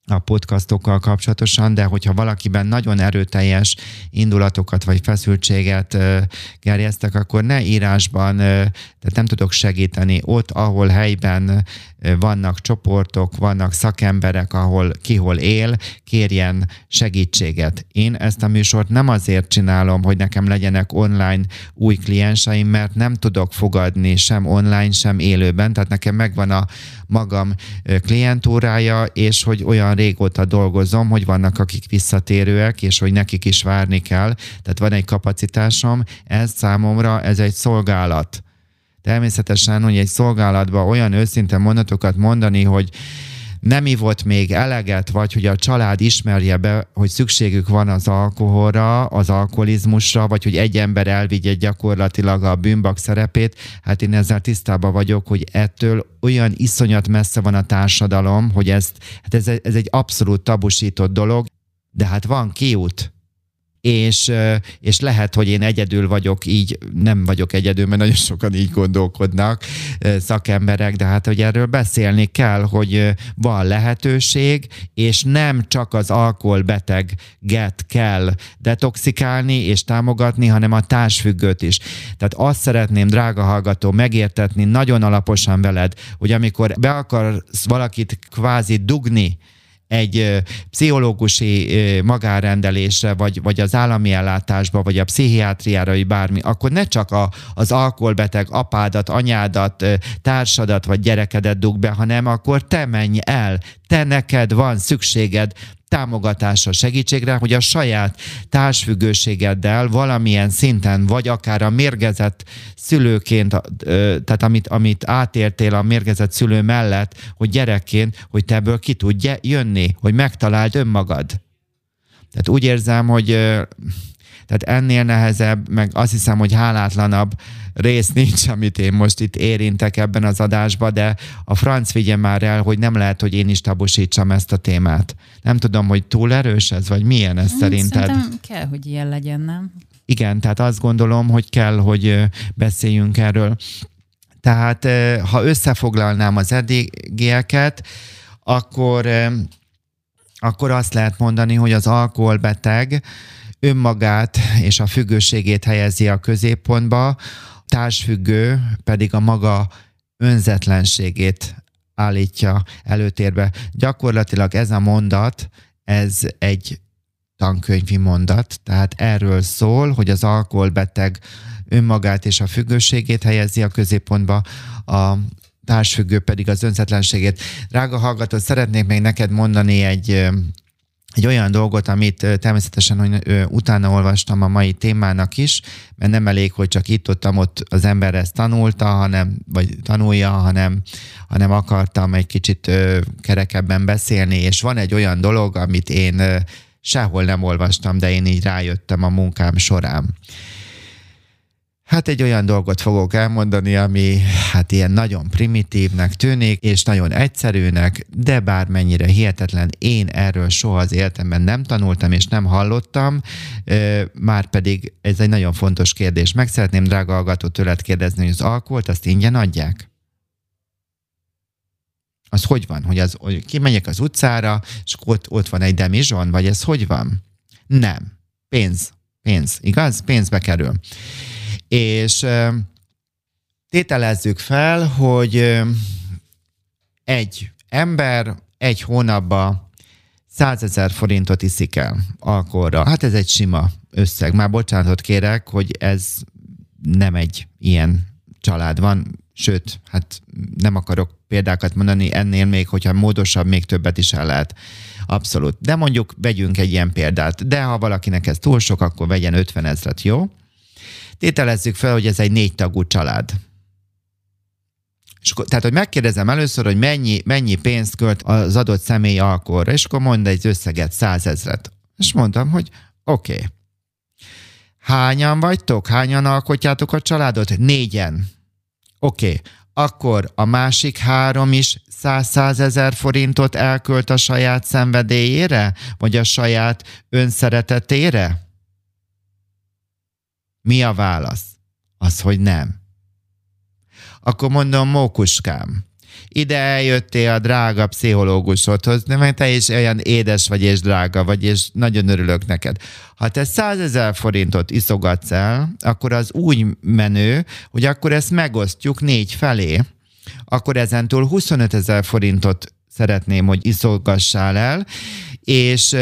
a podcastokkal kapcsolatosan, de hogyha valakiben nagyon erőteljes indulatokat vagy feszültséget gerjesztek, akkor ne írásban, tehát nem tudok segíteni. Ott, ahol helyben vannak csoportok, vannak szakemberek, ahol ki hol él, kérjen segítséget. Én ezt a műsort nem azért csinálom, hogy nekem legyenek online új klienseim, mert nem tudok fogadni sem online, sem élőben, tehát nekem megvan a magam klientúrája, és hogy olyan régóta dolgozom, hogy vannak akik visszatérőek, és hogy nekik is várni kell, tehát van egy kapacitásom, ez számomra, ez egy szolgálat természetesen, hogy egy szolgálatban olyan őszinte mondatokat mondani, hogy nem ivott még eleget, vagy hogy a család ismerje be, hogy szükségük van az alkoholra, az alkoholizmusra, vagy hogy egy ember elvigye gyakorlatilag a bűnbak szerepét, hát én ezzel tisztában vagyok, hogy ettől olyan iszonyat messze van a társadalom, hogy ezt, hát ez, ez egy abszolút tabusított dolog, de hát van kiút és, és lehet, hogy én egyedül vagyok, így nem vagyok egyedül, mert nagyon sokan így gondolkodnak szakemberek, de hát, hogy erről beszélni kell, hogy van lehetőség, és nem csak az alkoholbeteget kell detoxikálni és támogatni, hanem a társfüggőt is. Tehát azt szeretném, drága hallgató, megértetni nagyon alaposan veled, hogy amikor be akarsz valakit kvázi dugni, egy pszichológusi magárendelésre, vagy, vagy az állami ellátásba, vagy a pszichiátriára, vagy bármi, akkor ne csak a, az alkoholbeteg apádat, anyádat, társadat, vagy gyerekedet dug be, hanem akkor te menj el, te neked van szükséged támogatásra, segítségre, hogy a saját társfüggőségeddel valamilyen szinten, vagy akár a mérgezett szülőként, tehát amit, amit átértél a mérgezett szülő mellett, hogy gyerekként, hogy te ebből ki tudj jönni, hogy megtaláld önmagad. Tehát úgy érzem, hogy tehát ennél nehezebb, meg azt hiszem, hogy hálátlanabb rész nincs, amit én most itt érintek ebben az adásban, de a franc vigye már el, hogy nem lehet, hogy én is tabusítsam ezt a témát. Nem tudom, hogy túl erős ez, vagy milyen ez szerinted? Szerintem kell, hogy ilyen legyen, nem? Igen, tehát azt gondolom, hogy kell, hogy beszéljünk erről. Tehát ha összefoglalnám az eddigieket, akkor, akkor azt lehet mondani, hogy az alkoholbeteg önmagát és a függőségét helyezi a középpontba, társfüggő pedig a maga önzetlenségét állítja előtérbe. Gyakorlatilag ez a mondat, ez egy tankönyvi mondat, tehát erről szól, hogy az alkoholbeteg önmagát és a függőségét helyezi a középpontba, a társfüggő pedig az önzetlenségét. Drága hallgató, szeretnék még neked mondani egy egy olyan dolgot, amit természetesen hogy utána olvastam a mai témának is, mert nem elég, hogy csak itt-ott ott az ember ezt tanulta, hanem, vagy tanulja, hanem, hanem akartam egy kicsit kerekebben beszélni, és van egy olyan dolog, amit én sehol nem olvastam, de én így rájöttem a munkám során. Hát egy olyan dolgot fogok elmondani, ami hát ilyen nagyon primitívnek tűnik, és nagyon egyszerűnek, de bármennyire hihetetlen, én erről soha az életemben nem tanultam, és nem hallottam, már pedig ez egy nagyon fontos kérdés. Meg szeretném, drága hallgató, tőled kérdezni, hogy az alkoholt azt ingyen adják? Az hogy van? Hogy, az, hogy kimegyek az utcára, és ott, ott van egy demizson, vagy ez hogy van? Nem. Pénz. Pénz. Igaz? Pénzbe kerül. És tételezzük fel, hogy egy ember egy hónapban 100 ezer forintot iszik el alkoholra. Hát ez egy sima összeg. Már bocsánatot kérek, hogy ez nem egy ilyen család van, sőt, hát nem akarok példákat mondani, ennél még, hogyha módosabb, még többet is el lehet. Abszolút. De mondjuk vegyünk egy ilyen példát. De ha valakinek ez túl sok, akkor vegyen 50 ezret, jó? Tételezzük fel, hogy ez egy négy tagú család. És akkor, tehát, hogy megkérdezem először, hogy mennyi, mennyi pénzt költ az adott személy alkoholra, és akkor mond egy összeget, százezret. És mondtam, hogy oké. Okay. Hányan vagytok? Hányan alkotjátok a családot? Négyen. Oké. Okay. Akkor a másik három is száz ezer forintot elkölt a saját szenvedélyére? Vagy a saját önszeretetére? Mi a válasz? Az, hogy nem. Akkor mondom, mókuskám, ide eljöttél a drága pszichológusodhoz, mert te is olyan édes vagy és drága vagy, és nagyon örülök neked. Ha te százezer forintot iszogatsz el, akkor az úgy menő, hogy akkor ezt megosztjuk négy felé, akkor ezentúl 25 ezer forintot szeretném, hogy iszogassál el, és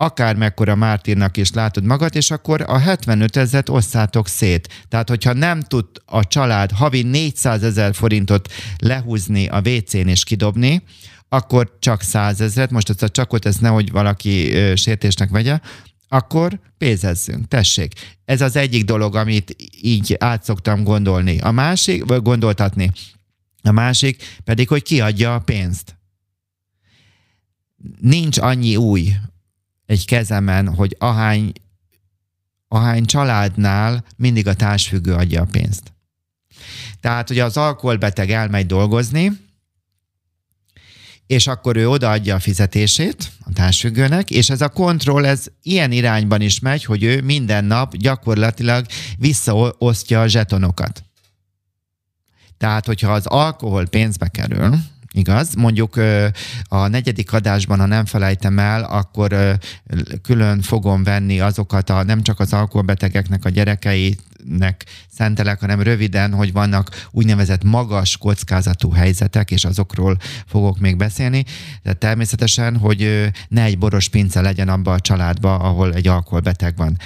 akár mekkora mártírnak is látod magad, és akkor a 75 ezeret osszátok szét. Tehát, hogyha nem tud a család havi 400 ezer forintot lehúzni a WC-n és kidobni, akkor csak 100 ezeret, most ezt a csakot, ezt nehogy valaki ö, sértésnek vegye, akkor pénzezzünk, tessék. Ez az egyik dolog, amit így át szoktam gondolni. A másik, vagy gondoltatni. A másik pedig, hogy kiadja a pénzt. Nincs annyi új egy kezemen, hogy ahány, ahány családnál mindig a társfüggő adja a pénzt. Tehát, hogy az alkoholbeteg elmegy dolgozni, és akkor ő odaadja a fizetését a társfüggőnek, és ez a kontroll, ez ilyen irányban is megy, hogy ő minden nap gyakorlatilag visszaosztja a zsetonokat. Tehát, hogyha az alkohol pénzbe kerül, Igaz? Mondjuk a negyedik adásban, ha nem felejtem el, akkor külön fogom venni azokat a, nem csak az alkoholbetegeknek a gyerekeinek szentelek, hanem röviden, hogy vannak úgynevezett magas kockázatú helyzetek, és azokról fogok még beszélni. De természetesen, hogy ne egy boros pince legyen abba a családba, ahol egy alkoholbeteg van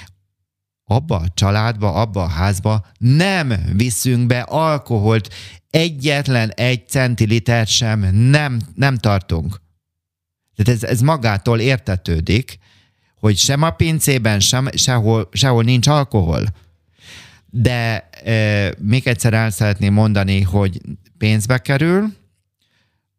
abba a családba, abba a házba nem viszünk be alkoholt egyetlen egy centiliter sem nem, nem tartunk. Tehát ez, ez magától értetődik, hogy sem a pincében, sem, sehol, sehol nincs alkohol. De e, még egyszer el szeretném mondani, hogy pénzbe kerül,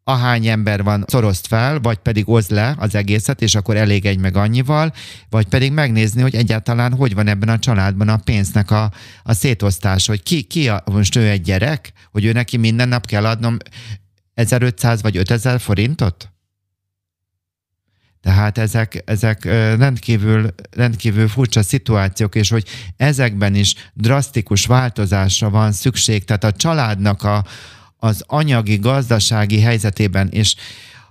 ahány ember van, szorozd fel, vagy pedig oszd le az egészet, és akkor elég egy meg annyival, vagy pedig megnézni, hogy egyáltalán hogy van ebben a családban a pénznek a, a szétosztás, hogy ki, ki a, most ő egy gyerek, hogy ő neki minden nap kell adnom 1500 vagy 5000 forintot? Tehát ezek, ezek rendkívül, rendkívül furcsa szituációk, és hogy ezekben is drasztikus változásra van szükség. Tehát a családnak a, az anyagi, gazdasági helyzetében, és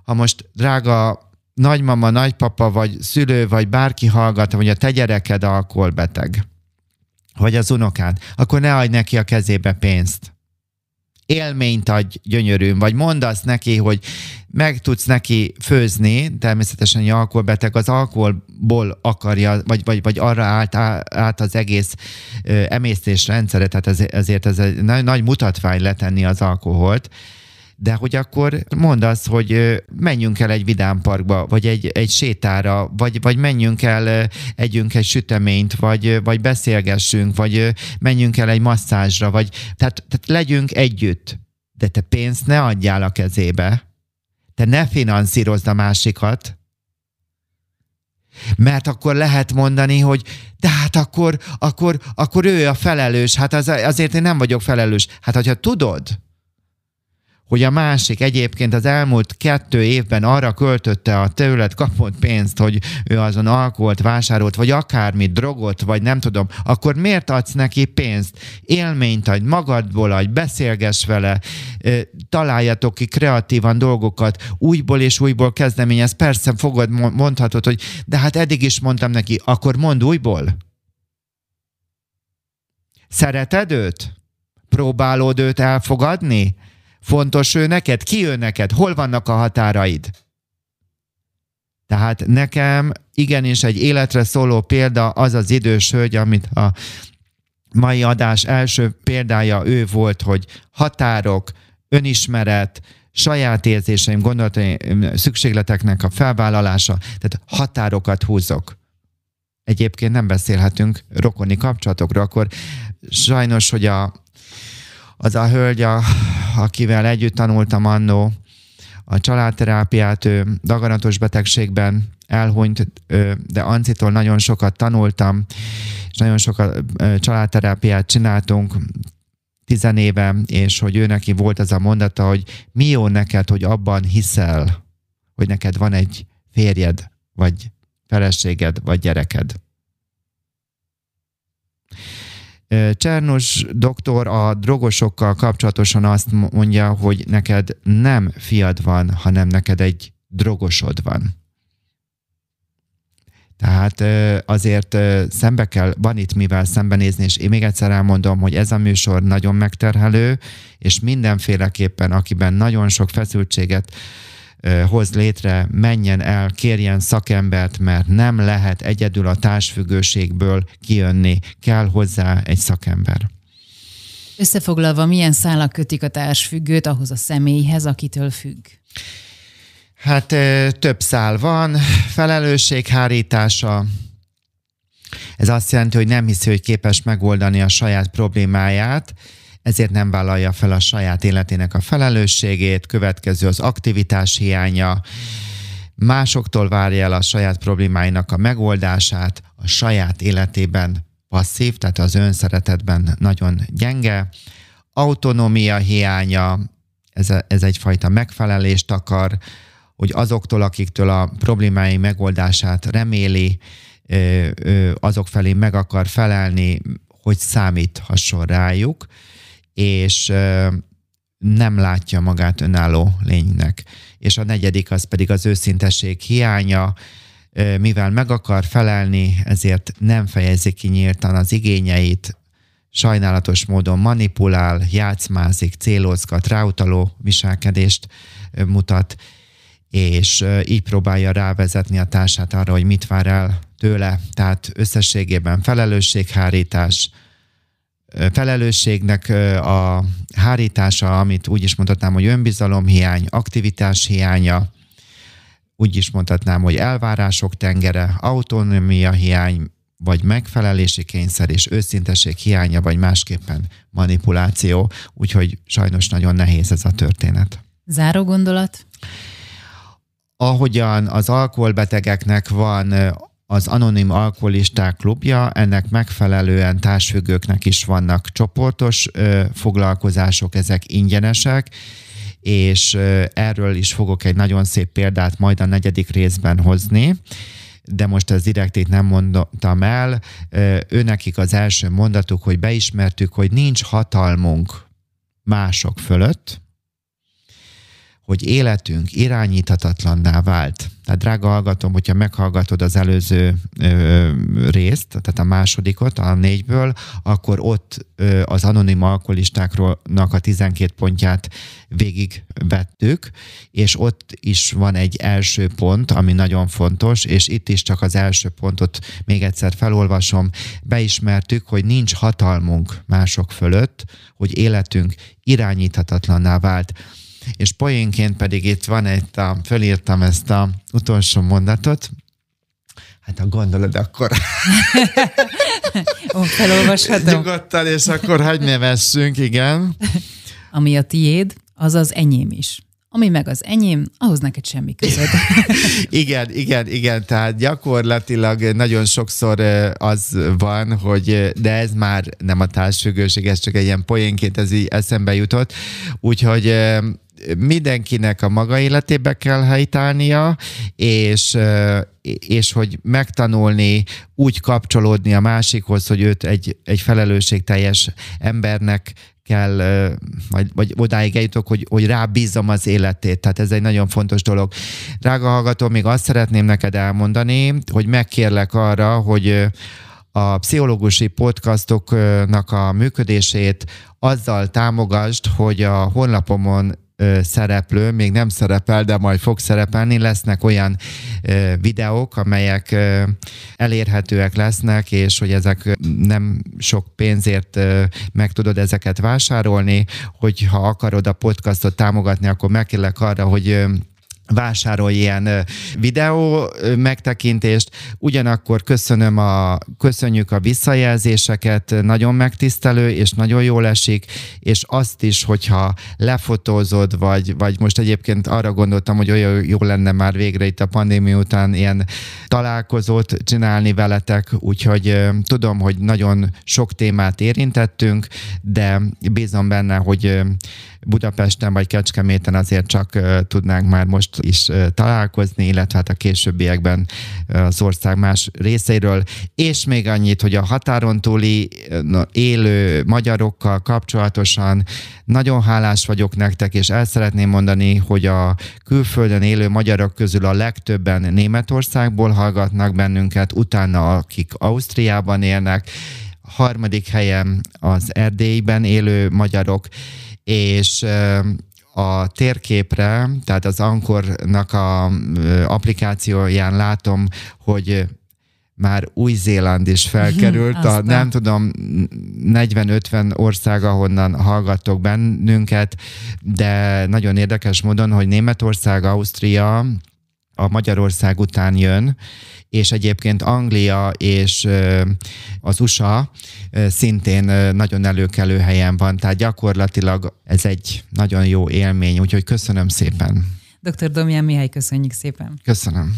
ha most drága nagymama, nagypapa, vagy szülő, vagy bárki hallgat, hogy a te gyereked alkoholbeteg, vagy az unokád, akkor ne adj neki a kezébe pénzt élményt adj gyönyörűn, vagy mondasz neki, hogy meg tudsz neki főzni, természetesen egy alkoholbeteg az alkoholból akarja, vagy, vagy, vagy arra állt át az egész emésztésrendszere, tehát ez, ezért ez egy nagy, nagy mutatvány letenni az alkoholt, de hogy akkor mondd azt, hogy menjünk el egy vidámparkba, vagy egy, egy sétára, vagy, vagy menjünk el, együnk egy süteményt, vagy, vagy beszélgessünk, vagy menjünk el egy masszázsra, vagy tehát, tehát legyünk együtt. De te pénzt ne adjál a kezébe. Te ne finanszírozd a másikat, Mert akkor lehet mondani, hogy de hát akkor, akkor, akkor ő a felelős, hát az, azért én nem vagyok felelős. Hát, hogyha tudod, hogy a másik egyébként az elmúlt kettő évben arra költötte a tőled kapott pénzt, hogy ő azon alkoholt vásárolt, vagy akármit, drogot, vagy nem tudom, akkor miért adsz neki pénzt? Élményt adj, magadból adj, beszélgess vele, találjatok ki kreatívan dolgokat, újból és újból kezdeményez. Persze fogod, mondhatod, hogy de hát eddig is mondtam neki, akkor mond újból. Szereted őt? Próbálod őt elfogadni? Fontos ő neked? Ki ő neked? Hol vannak a határaid? Tehát nekem igenis egy életre szóló példa az az idős hölgy, amit a mai adás első példája ő volt, hogy határok, önismeret, saját érzéseim, gondolataim, szükségleteknek a felvállalása, tehát határokat húzok. Egyébként nem beszélhetünk rokoni kapcsolatokról, akkor sajnos, hogy a az a hölgy, a, akivel együtt tanultam annó a családterápiát, ő daganatos betegségben elhunyt, de Ancitól nagyon sokat tanultam, és nagyon sokat családterápiát csináltunk, tizenéve, és hogy ő neki volt az a mondata, hogy mi jó neked, hogy abban hiszel, hogy neked van egy férjed, vagy feleséged, vagy gyereked. Csernus doktor a drogosokkal kapcsolatosan azt mondja, hogy neked nem fiad van, hanem neked egy drogosod van. Tehát azért szembe kell, van itt mivel szembenézni, és én még egyszer elmondom, hogy ez a műsor nagyon megterhelő, és mindenféleképpen, akiben nagyon sok feszültséget hoz létre, menjen el, kérjen szakembert, mert nem lehet egyedül a társfüggőségből kijönni, kell hozzá egy szakember. Összefoglalva, milyen szálak kötik a társfüggőt ahhoz a személyhez, akitől függ? Hát több szál van, felelősséghárítása, ez azt jelenti, hogy nem hiszi, hogy képes megoldani a saját problémáját, ezért nem vállalja fel a saját életének a felelősségét, következő az aktivitás hiánya, másoktól várja el a saját problémáinak a megoldását, a saját életében passzív, tehát az önszeretetben nagyon gyenge, autonómia hiánya, ez, ez egyfajta megfelelést akar, hogy azoktól, akiktől a problémái megoldását reméli, azok felé meg akar felelni, hogy számíthasson rájuk, és nem látja magát önálló lénynek. És a negyedik az pedig az őszintesség hiánya, mivel meg akar felelni, ezért nem fejezi ki nyíltan az igényeit, sajnálatos módon manipulál, játszmázik, célozgat, ráutaló viselkedést mutat, és így próbálja rávezetni a társát arra, hogy mit vár el tőle. Tehát összességében felelősséghárítás, felelősségnek a hárítása, amit úgy is mondhatnám, hogy önbizalomhiány, aktivitás hiánya, úgy is mondhatnám, hogy elvárások tengere, autonómia hiány, vagy megfelelési kényszer és őszinteség hiánya, vagy másképpen manipuláció, úgyhogy sajnos nagyon nehéz ez a történet. Záró gondolat? Ahogyan az alkoholbetegeknek van az Anonim Alkoholisták Klubja, ennek megfelelően társfüggőknek is vannak csoportos ö, foglalkozások, ezek ingyenesek, és ö, erről is fogok egy nagyon szép példát majd a negyedik részben hozni de most ez direkt itt nem mondtam el. Őnekik az első mondatuk, hogy beismertük, hogy nincs hatalmunk mások fölött, hogy életünk irányíthatatlanná vált. Tehát drága hallgatom, hogyha meghallgatod az előző ö, részt, tehát a másodikot, a négyből, akkor ott ö, az anonim alkoholistáknak a 12 pontját végigvettük, és ott is van egy első pont, ami nagyon fontos, és itt is csak az első pontot még egyszer felolvasom. Beismertük, hogy nincs hatalmunk mások fölött, hogy életünk irányíthatatlanná vált és poénként pedig itt van egy, a, fölírtam ezt a utolsó mondatot, Hát ha gondolod, akkor... Ó, felolvashatom. Nyugodtan, és akkor hagyj nevessünk, igen. Ami a tiéd, az az enyém is. ami meg az enyém, ahhoz neked semmi közöd. igen, igen, igen, tehát gyakorlatilag nagyon sokszor az van, hogy de ez már nem a társfüggőség, ez csak egy ilyen poénként ez így eszembe jutott, úgyhogy mindenkinek a maga életébe kell helytállnia, és, és hogy megtanulni úgy kapcsolódni a másikhoz, hogy őt egy, egy felelősségteljes embernek kell, vagy, vagy odáig eljutok, hogy, hogy rábízom az életét. Tehát ez egy nagyon fontos dolog. Drága hallgató, még azt szeretném neked elmondani, hogy megkérlek arra, hogy a pszichológusi podcastoknak a működését azzal támogasd, hogy a honlapomon szereplő, még nem szerepel, de majd fog szerepelni, lesznek olyan videók, amelyek elérhetőek lesznek, és hogy ezek nem sok pénzért meg tudod ezeket vásárolni, hogyha akarod a podcastot támogatni, akkor megkérlek arra, hogy vásárolj ilyen videó megtekintést. Ugyanakkor köszönöm a, köszönjük a visszajelzéseket, nagyon megtisztelő, és nagyon jól esik, és azt is, hogyha lefotózod, vagy, vagy most egyébként arra gondoltam, hogy olyan jó lenne már végre itt a pandémia után ilyen találkozót csinálni veletek, úgyhogy tudom, hogy nagyon sok témát érintettünk, de bízom benne, hogy Budapesten vagy Kecskeméten azért csak tudnánk már most is találkozni, illetve hát a későbbiekben az ország más részeiről. És még annyit, hogy a határon túli élő magyarokkal kapcsolatosan nagyon hálás vagyok nektek, és el szeretném mondani, hogy a külföldön élő magyarok közül a legtöbben Németországból hallgatnak bennünket, utána akik Ausztriában élnek, harmadik helyen az Erdélyben élő magyarok, és a térképre, tehát az Ankornak a applikációján látom, hogy már Új-Zéland is felkerült, a, nem tudom, 40-50 ország, ahonnan hallgattok bennünket, de nagyon érdekes módon, hogy Németország, Ausztria, a Magyarország után jön, és egyébként Anglia és az USA szintén nagyon előkelő helyen van, tehát gyakorlatilag ez egy nagyon jó élmény, úgyhogy köszönöm szépen. Dr. Domján Mihály, köszönjük szépen. Köszönöm.